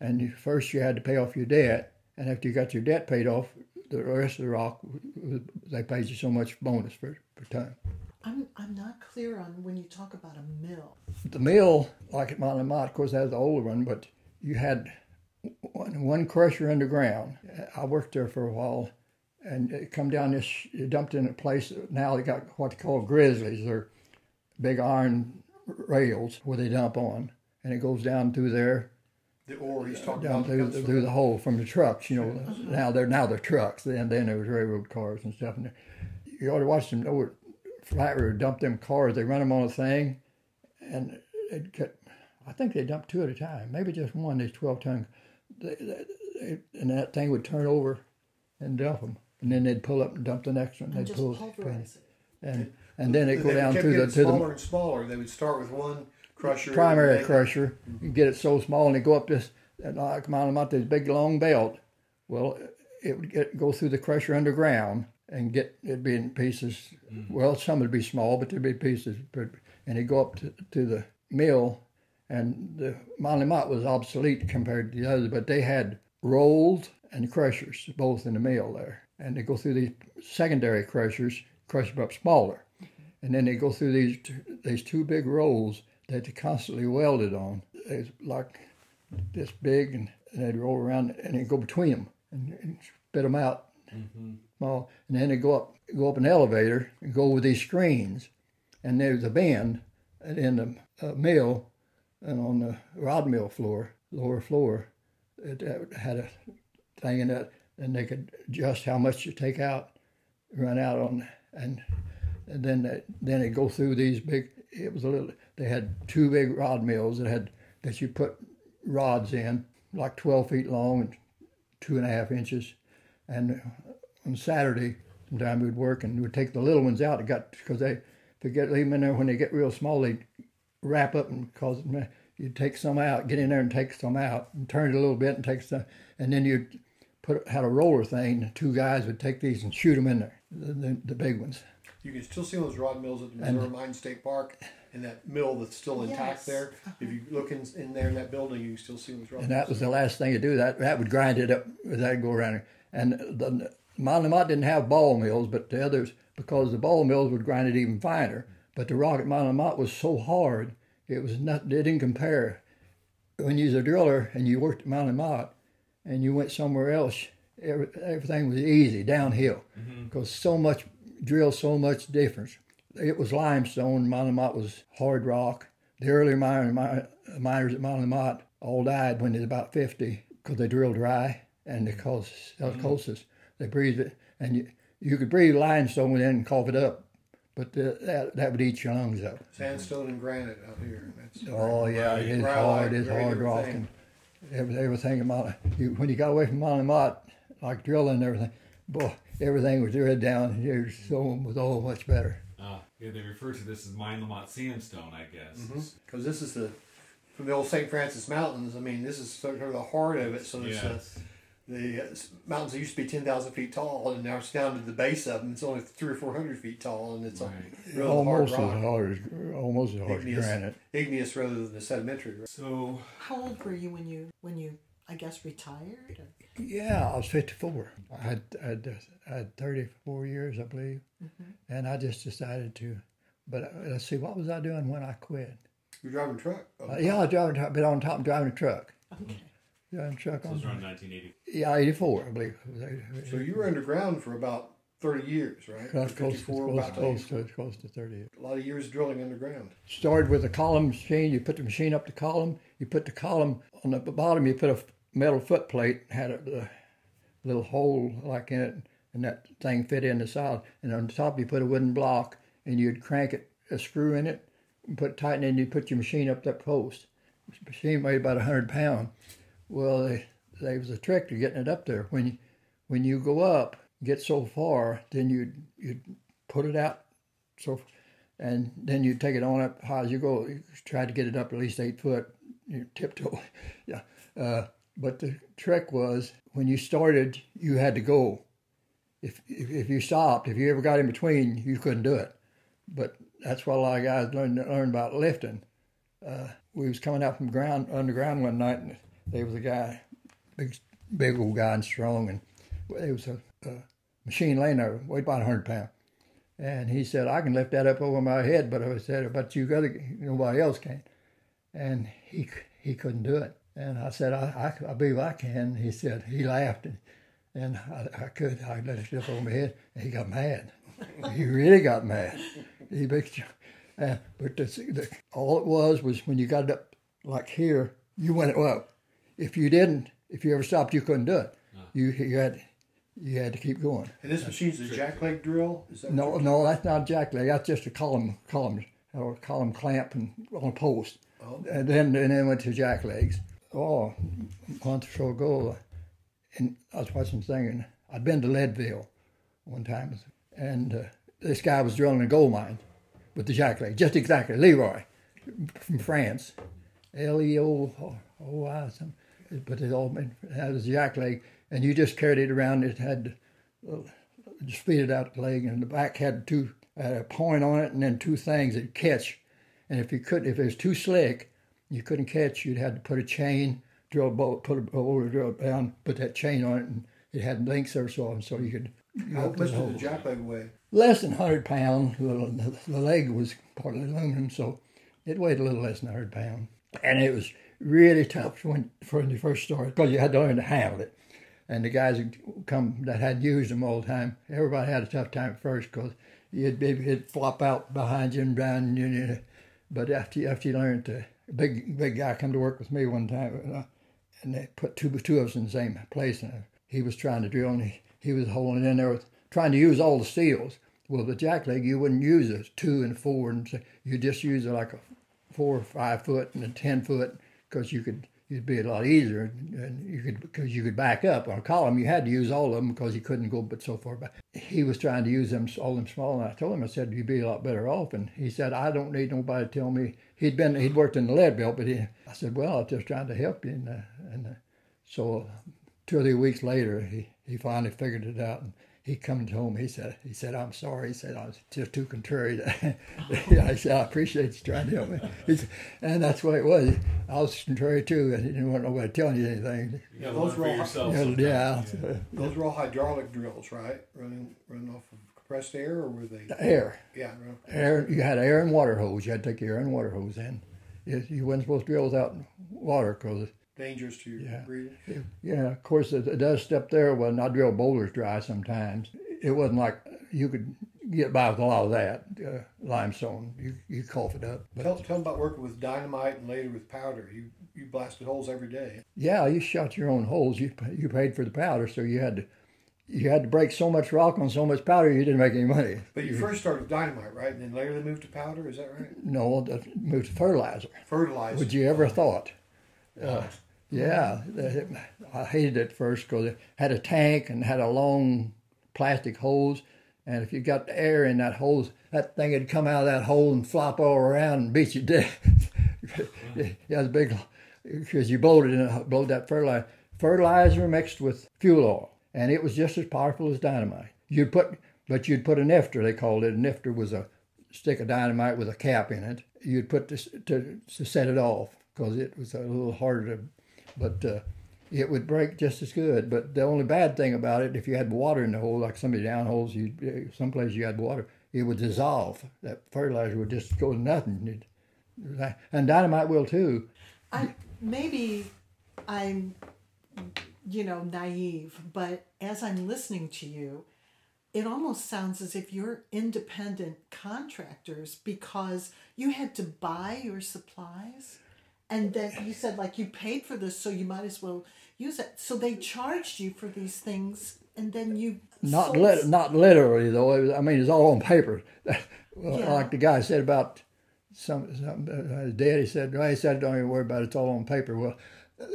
and you, first you had to pay off your debt, and after you got your debt paid off, the rest of the rock they paid you so much bonus per, per ton. I'm I'm not clear on when you talk about a mill. The mill, like at Mine La Motte, of course, that was the older one, but you had one, one crusher underground. I worked there for a while, and it come down this, you dumped in a place. Now they got what they call grizzlies. They're big iron rails where they dump on, and it goes down through there, The ore he's talking down about. through, through the hole from the trucks. You know, now they're now they're trucks. Then then there was railroad cars and stuff. And you ought to watch them over flat road dump them cars. They run them on a thing, and it get. I think they dump two at a time, maybe just one. These twelve ton, they, they, they, and that thing would turn over and dump them, and then they'd pull up and dump the next one. And They'd just pull, pulverize it. and and then it go down kept through the getting to the smaller and smaller. They would start with one crusher. primary and then- crusher. Mm-hmm. You get it so small, and they go up this, and like mile out this big long belt. Well, it would get go through the crusher underground and get it'd be in pieces. Mm-hmm. Well, some would be small, but there'd be pieces. But and it'd go up to, to the mill, and the Mine La Motte was obsolete compared to the others, but they had rolls and crushers both in the mill there, and they go through these secondary crushers, crush them up smaller, mm-hmm. and then they go through these two, these two big rolls that they constantly welded on. It's like this big, and, and they'd roll around and they'd go between them and, and spit them out mm-hmm. And then they go up go up an elevator and go with these screens, and there's a bend in the uh, mill and on the rod mill floor, lower floor, it, it had a thing in it, and they could adjust how much you take out, run out on, and and then they, then they go through these big. It was a little. They had two big rod mills that had that you put rods in, like twelve feet long and two and a half inches, and on Saturday, sometime we'd work and we'd take the little ones out. It got because they they get leave them in there when they get real small. They wrap up and cause you'd take some out, get in there and take some out, and turn it a little bit and take some, and then you'd put had a roller thing. Two guys would take these and shoot them in there, the, the, the big ones. You can still see those rod mills at the Missouri Mine State Park, and that mill that's still intact Yes. there. Uh-huh. If you look in, in there in that building, you can still see those rod And mills. that was the last thing to do. That that would grind it up. That'd go around. And the Monument didn't have ball mills, but the others, because the ball mills would grind it even finer. But the rock at Monument was so hard, it was not. It didn't compare. When you was a driller and you worked at Monument, and you went somewhere else, every, everything was easy downhill, mm-hmm. because so much drill, so much difference. It was limestone. Monument was hard rock. The early miner, mi- miners at Monument all died when they was about 50 because they drilled dry and they caused mm-hmm. silicosis. They breathed it, and you, you could breathe limestone in and cough it up, but the, that, that would eat your lungs up. Sandstone and granite out here. That's Oh yeah, it's Rhyolite, hard. It's hard rock and every, everything about you. When you got away from Monument, like drilling and everything, boy, everything was red down and here. So was all much better. Ah, yeah, they refer to this as Mine La Motte sandstone, I guess. because this is the from the old St. Francois Mountains. I mean, this is sort of the heart of it. So it's uh, Yes. The uh, mountains that used to be ten thousand feet tall, and now it's down to the base of them. It's only three or four hundred feet tall, and it's Right. a real almost hard as hard as almost as hard as Igneous. granite. igneous rather than the sedimentary. rock. So, How old were you when you when you I guess retired? Or- Yeah, I was 54. I had, I had, I had 34 years, I believe. And I just decided to. But uh, let's see, what was I doing when I quit? You're driving a truck. Uh, yeah, I was driving, a- truck, been on top driving a truck. Okay. Driving a truck this was around 1980. Yeah, 84, I believe. So you were underground for about thirty years, right? Close, close, close, close, to, close to 30. a lot of years drilling underground. Started with a column machine. You put the machine up the column. You put the column on the bottom. You put a metal foot plate. Had a, a little hole like in it, and that thing fit in the side. And on the top, you put a wooden block, and you'd crank it, a screw in it, and put tighten it. And you put your machine up that post. The machine weighed about hundred pound. Well, they, there was a trick to getting it up there. When you, when you go up, get so far, then you you put it out so, and then you take it on up high as you go. You try to get it up at least eight foot. You tiptoe, yeah. Uh, but the trick was when you started, you had to go. If, if if you stopped, if you ever got in between, you couldn't do it. But that's what a lot of guys learned learn about lifting. Uh, we was coming out from ground underground one night, and there was a guy, big big old guy and strong, and there was a, a machine there, weighed about hundred pounds. And he said, I can lift that up over my head, but I said, but you got to, nobody else can. And he he couldn't do it. And I said, I, I, I believe I can. He said, he laughed, and, and I, I could. I let it up over my head, and he got mad. he really got mad. He big, uh, but the, the, all it was was when you got it up like here, you went up. If you didn't, if you ever stopped, you couldn't do it. You you had you had to keep going. And this machine's a jackleg drill? Is that No, no, that's not jackleg. That's just a column, column, or column clamp and on a post. Oh. And then and then went to jack legs. Oh, a month or so ago, and I was watching thing, I'd been to Leadville one time, and uh, this guy was drilling a gold mine with the jack leg, just exactly Leroy from France, L E O O I something, but it all had a jack leg, and you just carried it around. It had uh, just feed it out the leg, and the back had two had a point on it, and then two things that catch. And if you could, if it was too slick, you couldn't catch. You'd have to put a chain, drill a bolt, put a bolt, drill it down, put that chain on it, and it had links or so, so you could. You How much the hole. the jackleg weigh? Less than hundred pounds. The, leg was partly aluminum, so it weighed a little less than hundred pounds. And it was really tough when, when you first started because you had to learn to handle it. And the guys that come that had used them all the time, everybody had a tough time at first because you'd be, it'd flop out behind you and down you. know. But after you, after you learned to, big big guy come to work with me one time, and, uh, and they put two two of us in the same place, and he was trying to drill, and he, he was holding it in there with trying to use all the steels. Well, the jackleg you wouldn't use a two and four, and you just use it like a four or five foot and a ten foot because you could it'd be a lot easier and you could because you could back up. On a column you had to use all of them because you couldn't go but so far back. He was trying to use them all them small and i told him i said you'd be a lot better off and he said i don't need nobody to tell me. He'd been he'd worked in the lead belt but he i said well i was just trying to help you and, uh, and uh, so two or three weeks later he, he finally figured it out and he come to home. He said, "He said I'm sorry." He said I was just too contrary. To, yeah, I said I appreciate you trying to help me. He said, and that's what it was. I was contrary too. I didn't want nobody telling you anything. You gotta Those were all- yourself. Yeah, sometimes. yeah, Those were all hydraulic drills, right? Running running off of compressed air, or were they? air, Yeah. air. You had air and water hose. You had to take your air and water hose in. You, you wasn't supposed to drill without water because Dangerous to your Yeah. breathing. Yeah, of course, the, the dust up there, when I drill boulders dry sometimes, it wasn't like you could get by with a lot of that uh, limestone. You you cough it up. But Tell, tell them about working with dynamite and later with powder. You you blasted holes every day. yeah, you shot your own holes. You you paid for the powder, so you had to you had to break so much rock on so much powder, you didn't make any money. But you first started with dynamite, right? And then later they moved to powder. Is that right? No, moved to fertilizer. Fertilizer. Would you ever thought? Uh, yeah, I hated it first because it had a tank and had a long plastic hose, and if you got the air in that hose, that thing would come out of that hole and flop all around and beat you dead. yeah, it's big because you blowed it and blowed that fertilizer. Fertilizer mixed with fuel oil, and it was just as powerful as dynamite. You'd put, but you'd put a nifter. They called it. A nifter was a stick of dynamite with a cap in it. You'd put this to, to set it off because it was a little harder to, but uh, it would break just as good. But the only bad thing about it, if you had water in the hole, like some of the down holes, you someplace you had water, it would dissolve. That fertilizer would just go to nothing. It, and dynamite will too. I maybe I'm you know naive, but as I'm listening to you, it almost sounds as if you're independent contractors because you had to buy your supplies and then you said like you paid for this so you might as well use it. So they charged you for these things and then you Not lit, not literally though. It was, I mean, it's all on paper. Well, Yeah. Like the guy said about some, some uh, his daddy said, well, he said, don't even worry about it. It's all on paper. Well,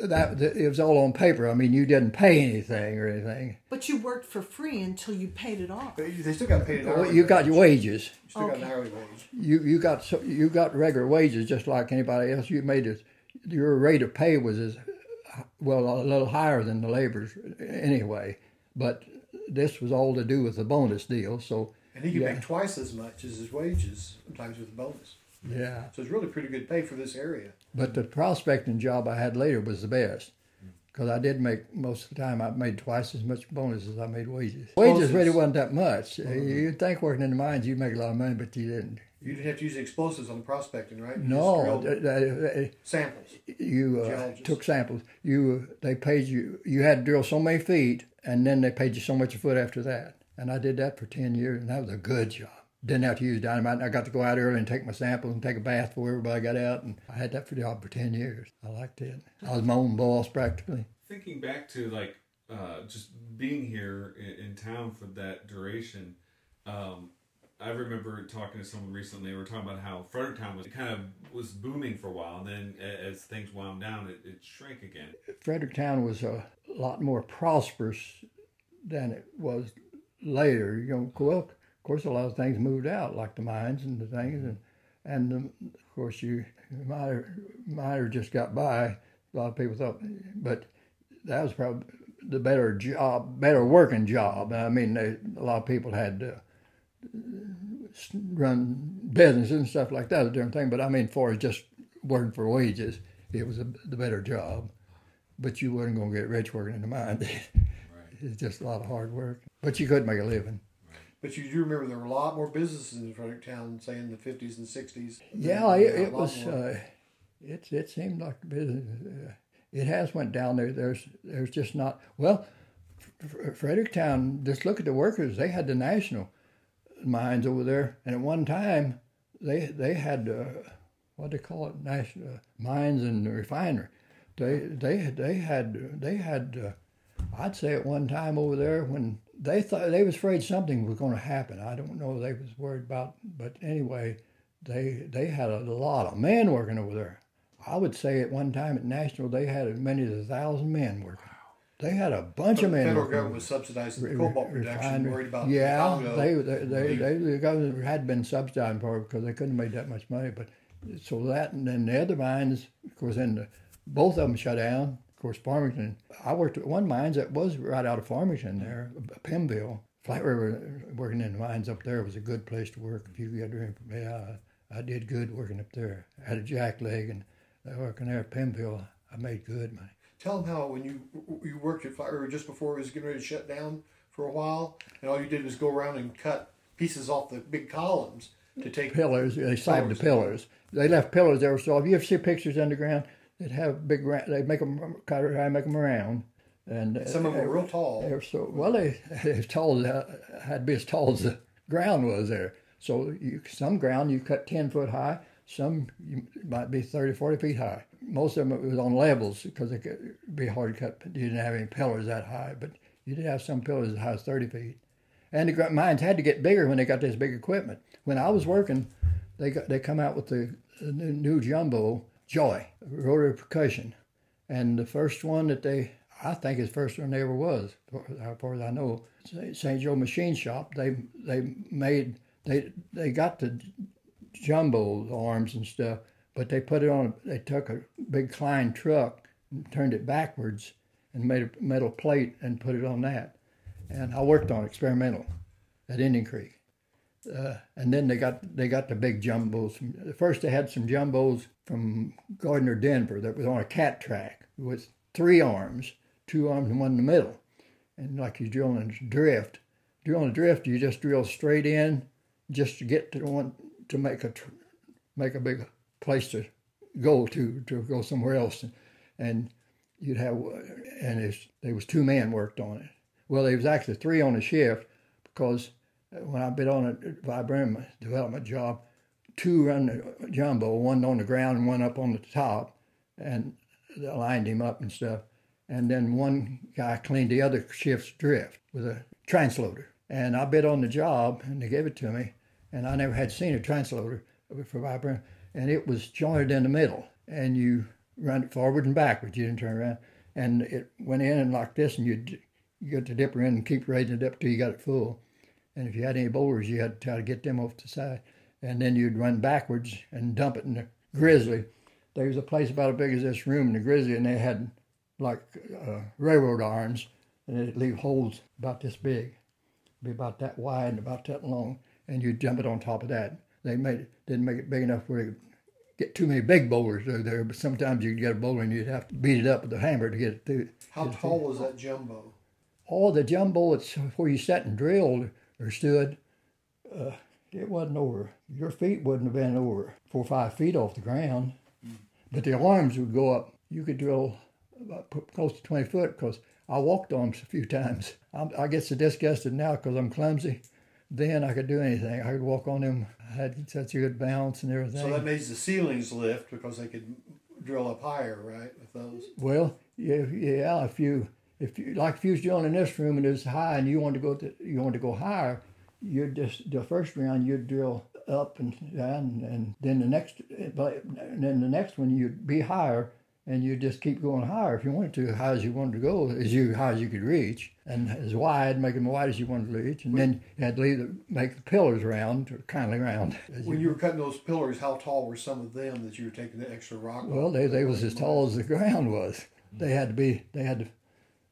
that, that it was all on paper. I mean, you didn't pay anything or anything. But you worked for free until you paid it off. But they still got paid an Well, hourly you got your wages. You still got an Okay. hourly wage. You you got so you got regular wages just like anybody else. You made it. Your rate of pay was as well a little higher than the laborers anyway, but this was all to do with the bonus deal. So And he could Yeah. make twice as much as his wages, sometimes with a bonus. Yeah. So it's really pretty good pay for this area. But the prospecting job I had later was the best because I did make most of the time I made twice as much bonus as I made wages. Wages really wasn't that much. You'd think working in the mines you'd make a lot of money, but you didn't. You didn't have to use explosives on the prospecting, right? You No, drilled th- th- samples. you uh, took samples. You they paid you. You had to drill so many feet, and then they paid you so much a foot after that. And I did that for ten years, and that was a good job. Didn't have to use dynamite. And I got to go out early and take my samples and take a bath before everybody got out. And I had that for the job for ten years. I liked it. I was my own boss practically. Thinking back to like uh, just being here in, in town for that duration, um, I remember talking to someone recently. We were talking about how Fredericktown was kind of was booming for a while, and then as things wound down, it, it shrank again. Fredericktown was a lot more prosperous than it was later. You know, of course, a lot of things moved out, like the mines and the things, and and um, of course, you miner miner just got by. A lot of people thought, but that was probably the better job, better working job. I mean, they, a lot of people had to run businesses and stuff like that, a different thing. But I mean, for just working for wages, it was a, the better job but you wasn't going to get rich working in the mine. it's just a lot of hard work. But you could make a living. But you do remember there were a lot more businesses in Fredericktown, say in the 50s and 60s. Yeah, it, it was. Uh, it it seemed like business. Uh, it has went down there. There's there's just not well. F- Fredericktown. Just look at the workers. They had the national mines over there, and at one time they they had uh, what they call it national uh, mines and refinery. They they they had they had. Uh, I'd say at one time over there when they thought they was afraid something was going to happen. I don't know. They was worried about, but anyway, they they had a lot of men working over there. I would say at one time at National they had as many as a thousand men working. They had a bunch But of the men. federal working. government was subsidizing the Re- cobalt production, worried about yeah, Congo. they they they, they the government had been subsidizing for it because they couldn't make that much money. But so that and then the other mines, of course, then the, both of them shut down. Course, Farmington. I worked at one mines that was right out of Farmington there, Pimville. Flat River, working in the mines up there was a good place to work. If you got to, yeah, I, I did good working up there. I had a jack leg and uh, working there at Pimville, I made good money. Tell them how when you you worked at Flat River just before it was getting ready to shut down for a while, and all you did was go around and cut pieces off the big columns to take. pillars. They saved the Pillars. pillars. They left pillars there. So if you ever see pictures underground, they'd have big. They make them cut it, make them around, and uh, Some of them were real tall. They were so well. They as tall as uh, had to be as tall as the ground was there. So you, some ground you cut ten foot high. Some you might be 30, 40 feet high. Most of them it was on levels because it could be hard to cut. You didn't have any pillars that high, but you did have some pillars as high as thirty feet. And the mines had to get bigger when they got this big equipment. When I was working, they got they come out with the, the new, new jumbo Joy rotary percussion, and the first one that they I think is the first one there ever was, as far as I know. St. Joe Machine Shop. They they made they they got the jumbo arms and stuff, but they put it on. They took a big Klein truck and turned it backwards and made a metal plate and put it on that. And I worked on experimental at Indian Creek. Uh, and then they got they got the big jumbos. First, they had some jumbos from Gardner, Denver, that was on a cat track with three arms, two arms and one in the middle. And like you drill in a drift, drill in a drift, you just drill straight in, just to get to the one to make a make a big place to go to to go somewhere else, and you'd have and it's, there was two men worked on it. Well, there was actually three on the shift because when I've been on a vibram development job, two run the jumbo, one on the ground and one up on the top, and lined him up and stuff. And then one guy cleaned the other shift's drift with a transloader. And I bid on the job, and they gave it to me, and I never had seen a transloader for vibram, and it was jointed in the middle. And you run it forward and backwards. You didn't turn around, and it went in and like this, and you'd you get the dipper in and keep raising it up till you got it full. And if you had any boulders, you had to try to get them off the side, and then you'd run backwards and dump it in the grizzly. There was a place about as big as this room in the grizzly, and they had like uh, railroad arms, and they'd leave holes about this big, be about that wide and about that long, and you'd jump it on top of that. They made it, didn't make it big enough where it get too many big boulders through there, but sometimes you'd get a boulder and you'd have to beat it up with a hammer to get it through. How tall was that jumbo? All the jumbo, it's where you sat and drilled or stood, uh, it wasn't over, your feet wouldn't have been over four or five feet off the ground, but the arms would go up. You could drill about close to 20 foot because I walked on them a few times. I'm, I get so disgusted now because I'm clumsy. Then I could do anything. I could walk on them. I had such a good balance and everything. So that makes the ceilings lift because they could drill up higher, right? With those. Well, yeah, yeah. If you, if you like, if you was drilling in this room and it's high, and you want to go to, you want to go higher, you'd just the first round you'd drill up and down, and then the next, but then the next one you'd be higher, and you just keep going higher if you wanted to, as high as you wanted to go, as you high as you could reach, and as wide, make them wide as you wanted to reach, and then you had to leave the, make the pillars round, or kindly round. When you were cutting those pillars, how tall were some of them that you were taking the extra rock? Well, they, they was as tall as the ground was. They had to be. They had to.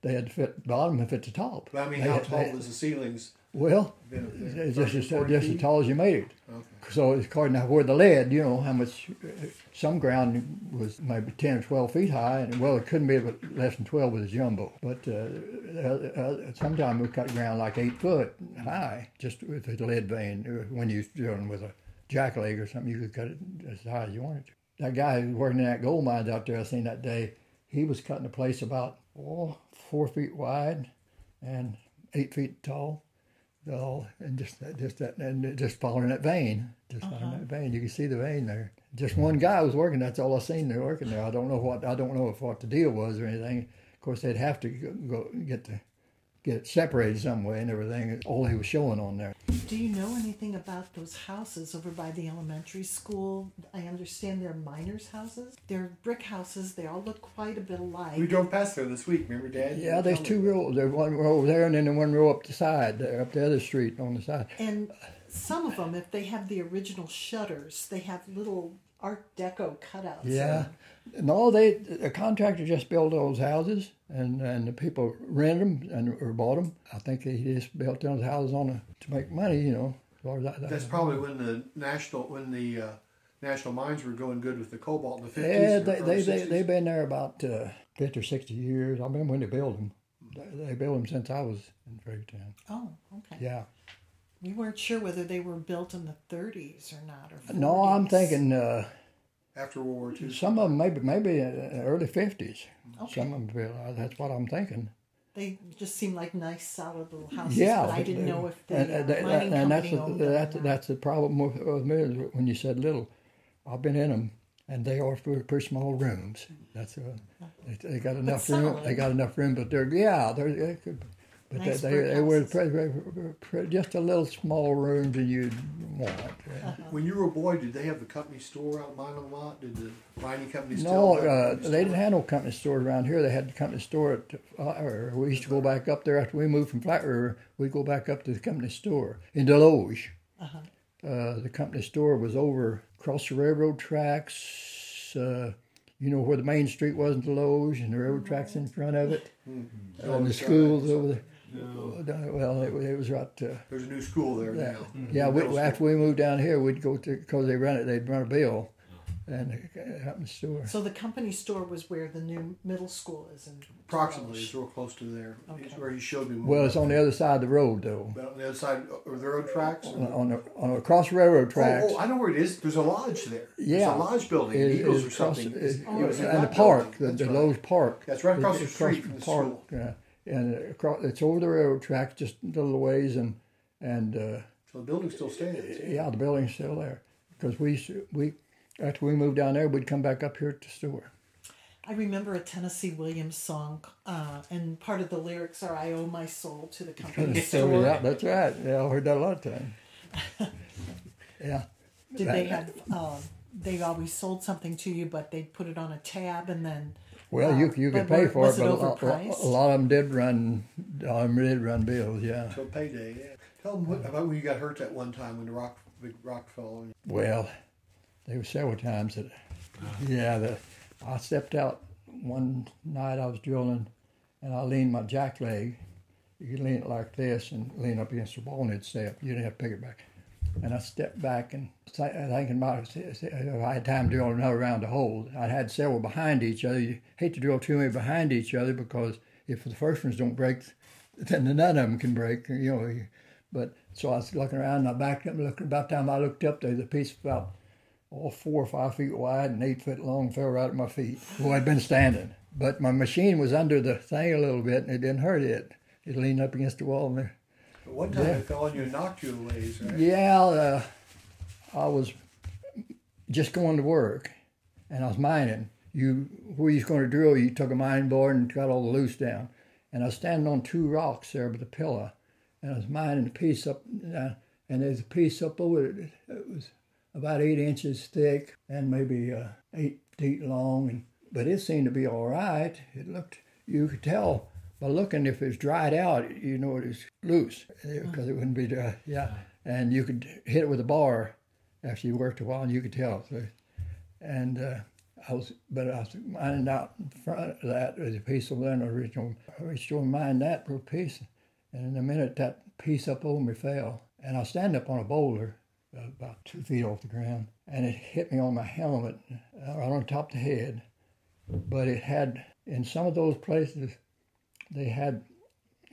They had to fit bottom and fit the top. But I mean, They how had- tall they- was the ceilings? Well, Been up it's just, 30, as, just as tall as you made it. Okay. So it's according to where the lead, you know, how much. Some ground was maybe ten or twelve feet high, and well, it couldn't be less than twelve with a jumbo. But uh, uh, uh, sometimes we cut ground like eight foot high, just with the lead vein. Uh, When you're drilling with a jack leg or something, you could cut it as high as you wanted to. That guy who was working in that gold mines out there, I seen that day, he was cutting a place about oh, four feet wide and eight feet tall. all and just that, just that, and just following that vein, just following uh-huh. that vein. You can see the vein there. Just one guy was working. That's all I seen there working there. I don't know what I don't know if what the deal was or anything. Of course, they'd have to go, go get the get it separated some way and everything. All he was showing on there. Do you know anything about those houses over by the elementary school? I understand they're miners' houses. They're brick houses. They all look quite a bit alike. We drove past there this week. Remember, Dad? Yeah, there's two rows. There's one row over there, and then the one row up the side, there, up the other street on the side. And some of them, if they have the original shutters, they have little Art Deco cutouts. Yeah. No, they the contractor just built those houses, and, and the people rented them and or bought them. I think they just built those houses on a, to make money, you know. as far as that- that- That's probably when the national when the uh, national mines were going good with the cobalt in the fifties. yeah, they they they they've been there about uh, fifty or sixty years. I remember when they built them. They, they built them since I was in Fredericktown. Oh, okay. Yeah. We weren't sure whether they were built in the 30s or not. Or 40s. No, I'm thinking uh, after World War II. some of them maybe maybe uh, early fifties. Okay. Some of them built. uh, That's what I'm thinking. They just seem like nice, solid little houses. Yeah, but I didn't know if the and, uh, and, mining and that's company the, owned them that's not. that's the problem with, with me when you said little. I've been in them, and they are pretty, pretty small rooms. That's uh, they, they got enough room. They got enough room, but they're yeah, they're they could, but Nice they, they, they were just a little small rooms than you'd want. yeah. When you were a boy, did they have the company store out in Mine La Motte? Did the mining company store? No, still? have a uh, company they didn't have no company stores around here. They had the company store at. Uh, or we used to go back up there after we moved from Flat River. We'd go back up to the company store in Desloge. Uh, the company store was over across the railroad tracks. Uh, you know where the main street was in Desloge, and the railroad tracks in front of it, and the schools over there. Well, it, it was right. Uh, There's a new school there yeah, now. yeah. We, after we moved down here, we'd go to because they run it. They'd run a bill, and it happened to store. So the company store was where the new middle school is in Approximately, Desloge. it's real close to there. Okay. It's where he showed me. Well, it's on the other side of the road, though. But on the other side of the road tracks. On, on the on across railroad tracks. Oh, oh, I know where it is. There's a lodge there. Yeah. There's a lodge building, is- Eagles or across- something. is- It was and the park, the, building. the That's right. Lowe's Park. That's right across the It's street from the park, school. Yeah, and across, it's over the railroad tracks, just a little ways, and and uh, So the building still stands. yeah, the building's still there because we we after we moved down there, we'd come back up here to the store. I remember a Tennessee Williams song, uh, and part of the lyrics are "I owe my soul to the company store." yeah, that's right. Yeah, I heard that a lot of times. yeah. Did they have um, they always sold something to you, but they'd put it on a tab and then. Well, uh, you you could but pay for was it, it but a lot, a lot of them did run. A lot of them did run bills. Yeah. Until payday, yeah. Tell them what, about when you got hurt that one time when the rock, big rock fell on you. Well, there were several times that, yeah, the, I stepped out one night I was drilling, and I leaned my jack leg. You could lean it like this and lean up against the wall and it'd stay up. You didn't have to pick it back. And I stepped back and th- thinking about if I had time to drill another round to hold. I had several behind each other. You hate to drill too many behind each other because if the first ones don't break, then none of them can break. You know, but so I was looking around and I backed up and. About the time I looked up, there was a piece about all four or five feet wide and eight foot long fell right at my feet. Well, I'd been standing, but my machine was under the thing a little bit and it didn't hurt it. It leaned up against the wall and. But one time Yeah. it fell on you and knocked you a ways, right? Yeah, uh, I was just going to work, and I was mining. You where you was going to drill? You took a mining board and got all the loose down, and I was standing on two rocks there with a pillar, and I was mining a piece up, uh, and there's a piece up over it. It was about eight inches thick and maybe uh, eight feet long, and but it seemed to be all right. It looked, you could tell by looking if it's dried out, you know it is loose because it wouldn't be dry. Yeah, and you could hit it with a bar after you worked a while, and you could tell. So, and uh, I was, but I was mining out in front of that was a piece of land original. I over and mined that little piece, and in a minute that piece up over me fell, and I stand up on a boulder uh, about two feet off the ground, and it hit me on my helmet, uh, right on top of the head. But it had in some of those places, they had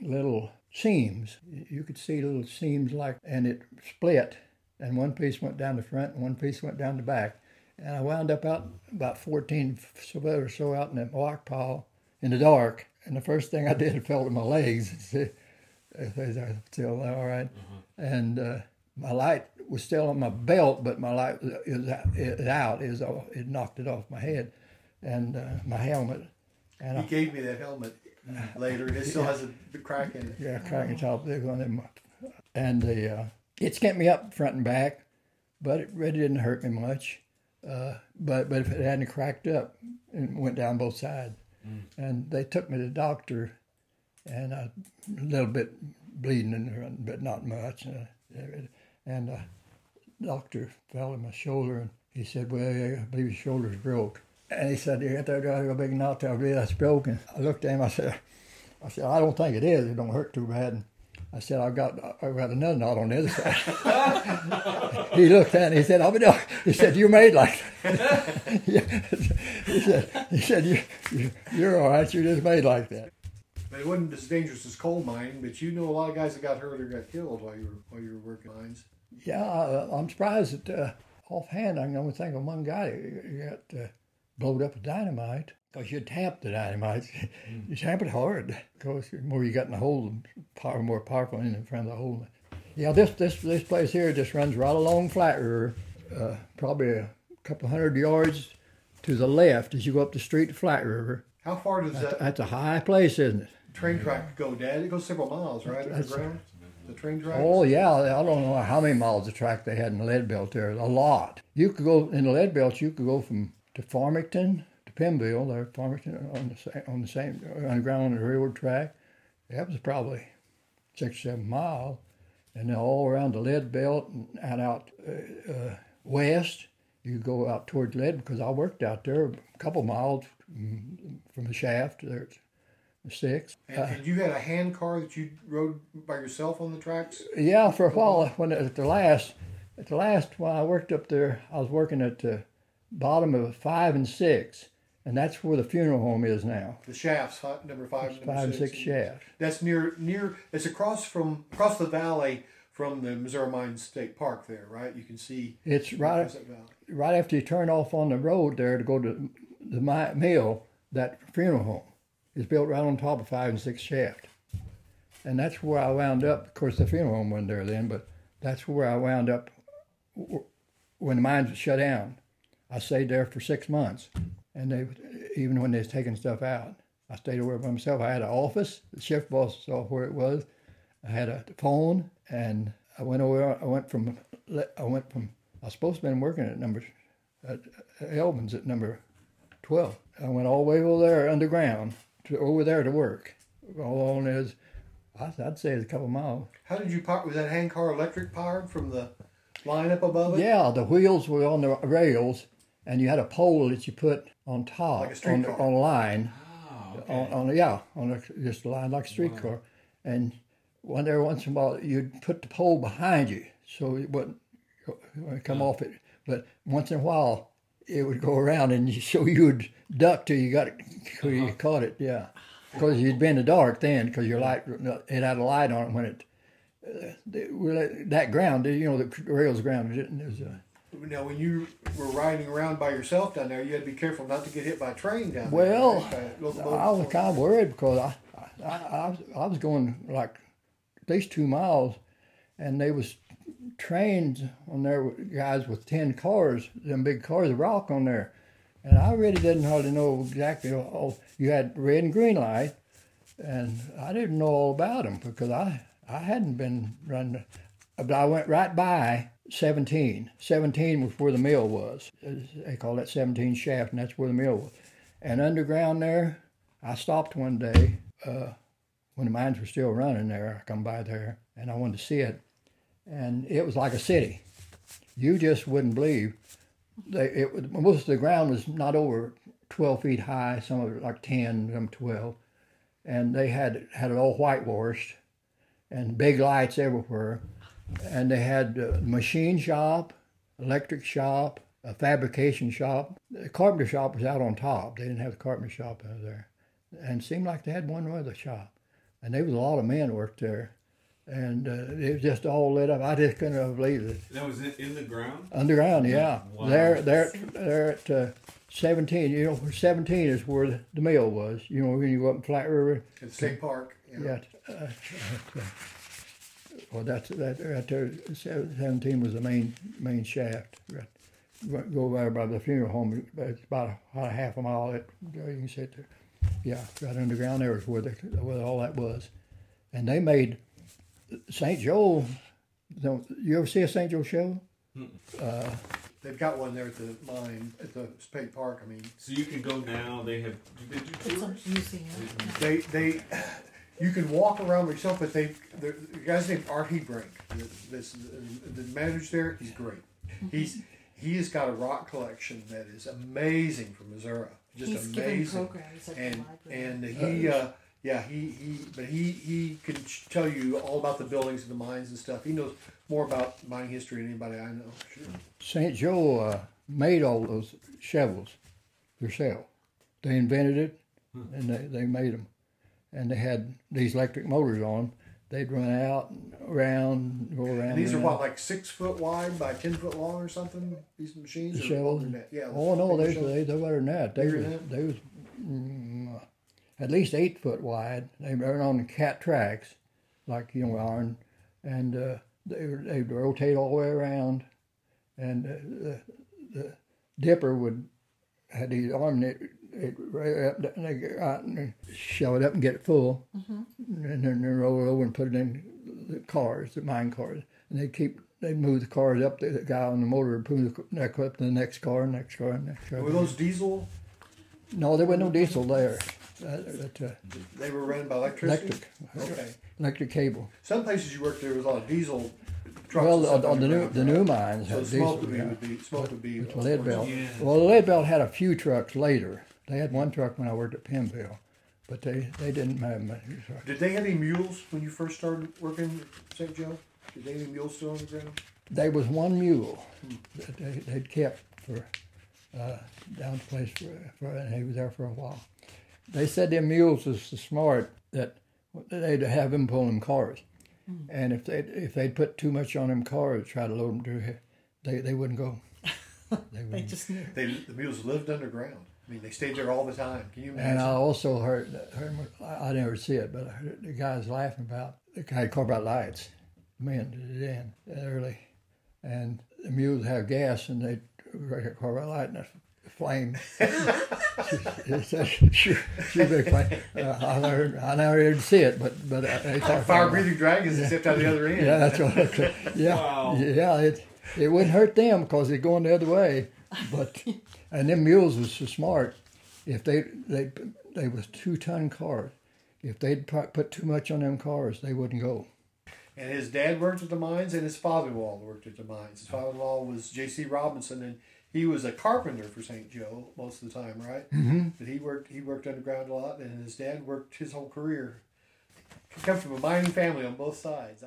little seams. You could see little seams like, and it split, and one piece went down the front, and one piece went down the back, and I wound up out about 14 foot or so out in that rock pile in the dark. And the first thing I did, I felt in my legs. They're still all right. And uh, my light was still on my belt, but my light is out. Is out. Is it knocked it off my head, and uh, my helmet. And I, He gave me that helmet later. It still has a crack in it. yeah, crack cracking top big on them. And the uh, it's kept me up front and back, but it really didn't hurt me much. Uh, but but if it hadn't cracked up, it went down both sides. And they took me to the doctor, and I, a little bit bleeding, in there, but not much. And, Uh, and uh, doctor fell in my shoulder, and he said, "Well, I believe your shoulder's broke." And he said, "You got that got a big knot there. I believe that's broken." I looked at him. I said, "I said I don't think it is. It don't hurt too bad." And I said, "I've got I've got another knot on the other side." he looked at it. He said, "I'll be done." He said, "You're made like." that." He said, "He said you, you you're all right. You're just made like that." But it wasn't as dangerous as coal mine, But you know a lot of guys that got hurt or got killed while you were while you were working mines. Yeah, I, I'm surprised that uh, offhand I can only think of one guy who got uh, blowed up with dynamite. Because you tamp the dynamite, you tamp it hard. Because the more you got in the hole, the power more powerful in front of the hole. Yeah, this this this place here just runs right along Flat River, uh, probably a couple hundred yards to the left as you go up the street to Flat River. How far does that That's a high place, isn't it? train track go, Dad? It goes several miles, right? Underground. The train track. Oh yeah, I don't know how many miles of track they had in the lead belt there. A lot. You could go in the lead belt. You could go from to Farmington to Pimville. There, Farmington on the same on the same underground on the railroad track. That was probably six seven miles, and then all around the lead belt and, out uh, uh, west. You go out towards lead because I worked out there a couple miles from the shaft. There's six. And, and you had a hand car that you rode by yourself on the tracks. Yeah, for a while when at the last, at the last when I worked up there, I was working at the bottom of five and six, and that's where the funeral home is now. The shafts, huh, number five, and number Five and six. six shafts. That's near near. It's across from across the valley from the Missouri Mines State Park. There, right? You can see It's right right after you turn off on the road there to go to the mill. That funeral home is built right on top of five and six shaft, and that's where I wound up. Of course, the funeral home wasn't there then, but that's where I wound up when the mines shut down. I stayed there for six months, and they even when they was taking stuff out, I stayed away by myself. I had an office. The shift boss saw where it was. I had a phone, and I went over. I went from. I went from. I was supposed to have been working at number at Elvins at number 12. I went all the way over there underground to over there to work. All on is, I'd say it's a couple miles. How did you park? Was that hand car electric powered from the line up above it? Yeah, the wheels were on the rails, and you had a pole that you put on top Like a on, streetcar. on a line. Oh, okay. On, on yeah, on a, just a line like a streetcar, and one every once in a while you'd put the pole behind you so it wouldn't go- it wouldn't come off it. But once in a while it would go around, and you, so you would duck till you got it, till you caught it. Yeah, because you'd be in the dark then, because your light it had a light on it when it. Uh, that ground, you know, the rails grounded it, and it was a. Now, when you were riding around by yourself down there, you had to be careful not to get hit by a train down Well, there. right? By a locomotive. I was kind of worried because I, I, I, was, I was going like at least two miles, and they was trains on there with guys with ten cars, them big cars of rock on there, and I really didn't hardly know exactly. All, you had red and green light, and I didn't know all about them because I I hadn't been running. But I went right by 17. 17 was where the mill was. They call that 17 shaft, and that's where the mill was. And underground there, I stopped one day uh, when the mines were still running there. I come by there, and I wanted to see it. And it was like a city. You just wouldn't believe. They, it, most of the ground was not over 12 feet high, some of it like 10, some 12. And they had, had it all whitewashed and big lights everywhere. And they had a machine shop, electric shop, a fabrication shop. The carpenter shop was out on top. They didn't have the carpenter shop out there. And it seemed like they had one other shop. And there was a lot of men worked there. And uh, it was just all lit up. I just couldn't have believed it. That was in, in the ground. Underground, yeah. Wow. There, there, there at uh, 17. You know, 17 is where the, the mill was. You know, when you go up in Flat River, At state park. Yeah. yeah. Uh, well, that's that right there. Seventeen was the main main shaft. Right. Right- Go there by the funeral home. It's about a, about a half a mile. It, you can sit there. Yeah, right underground there is where the, where all that was, and they made St. Joel. Don't you ever see a St. Joel show? Uh, They've got one there at the mine, at the state park. I mean, So you can go now. They have. Do they do It's a museum. they, they, you can walk around by yourself, but they, the the guy's named Art Hebrink. The, this, the manager's there. He's great. He's, he has got a rock collection that is amazing from Missouri. Just He's amazing. programs and and he uh, yeah he, he but he he can tell you all about the buildings and the mines and stuff. He knows more about mining history than anybody I know. Sure. St. Joe uh, made all those shovels themselves. They invented it, and they, they made them. And they had these electric motors on. them. They'd run out and around, go around. And these are and what like six foot wide by ten foot long or something. These machines The are shovels? longer than that. Yeah. Oh no, they they they better than that. They Bigger was than that? they was mm, at least eight foot wide. They were on the cat tracks, like you know iron, and uh, they they rotate all the way around, and uh, the, the dipper would had these arm it it right up and they go out and they shove it up and get it full, and then they roll it over and put it in the cars, the mine cars, and they keep. They move the cars up. The guy on the motor would move the neck up to the next car, next car, next car. Were those diesel? No, there was no diesel there. Uh, that, uh, They were run by electricity. electric, Okay. electric cable. Some places you worked there was a lot of diesel trucks. Well, on, stuff the new the new mines So had smoke diesel. would be, yeah. would be smoke would be. With the lead belt. Yeah. Well, the lead belt had a few trucks later. They had one truck when I worked at Pimville, but they, they didn't have many trucks. Did they have any mules when you first started working at St. Joe? Did they have any mules still on the ground? There was one mule that they, they'd kept for uh, down the place for, for, and he was there for a while. They said their mules was so smart that they'd have him pull them cars, and if they if they'd put too much on them cars, try to load them to, they they wouldn't go. They They wouldn't. just knew. They the mules lived underground. I mean, they stayed there all the time. Can you imagine? And I also heard, heard I I never see it, but I heard the guys laughing about the guy had carbide lights. Men did it in early, and the mules have gas, and they break a carbide light and a flame. it's a sure, sure big flame. Uh, I never, I never did see it, but but uh, they talk fire breathing dragons that stepped out the other end. Yeah, that's what. I. Yeah, Wow. yeah. It it wouldn't hurt them because they're going the other way. But and them mules was so smart. If they they they was two ton cars. If they'd put too much on them cars, they wouldn't go. And his dad worked at the mines, and his father-in-law worked at the mines. His father-in-law was J.C. Robinson, and he was a carpenter for St. Joe most of the time, right? Mm-hmm. But he worked he worked underground a lot, and his dad worked his whole career. He comes from a mining family on both sides.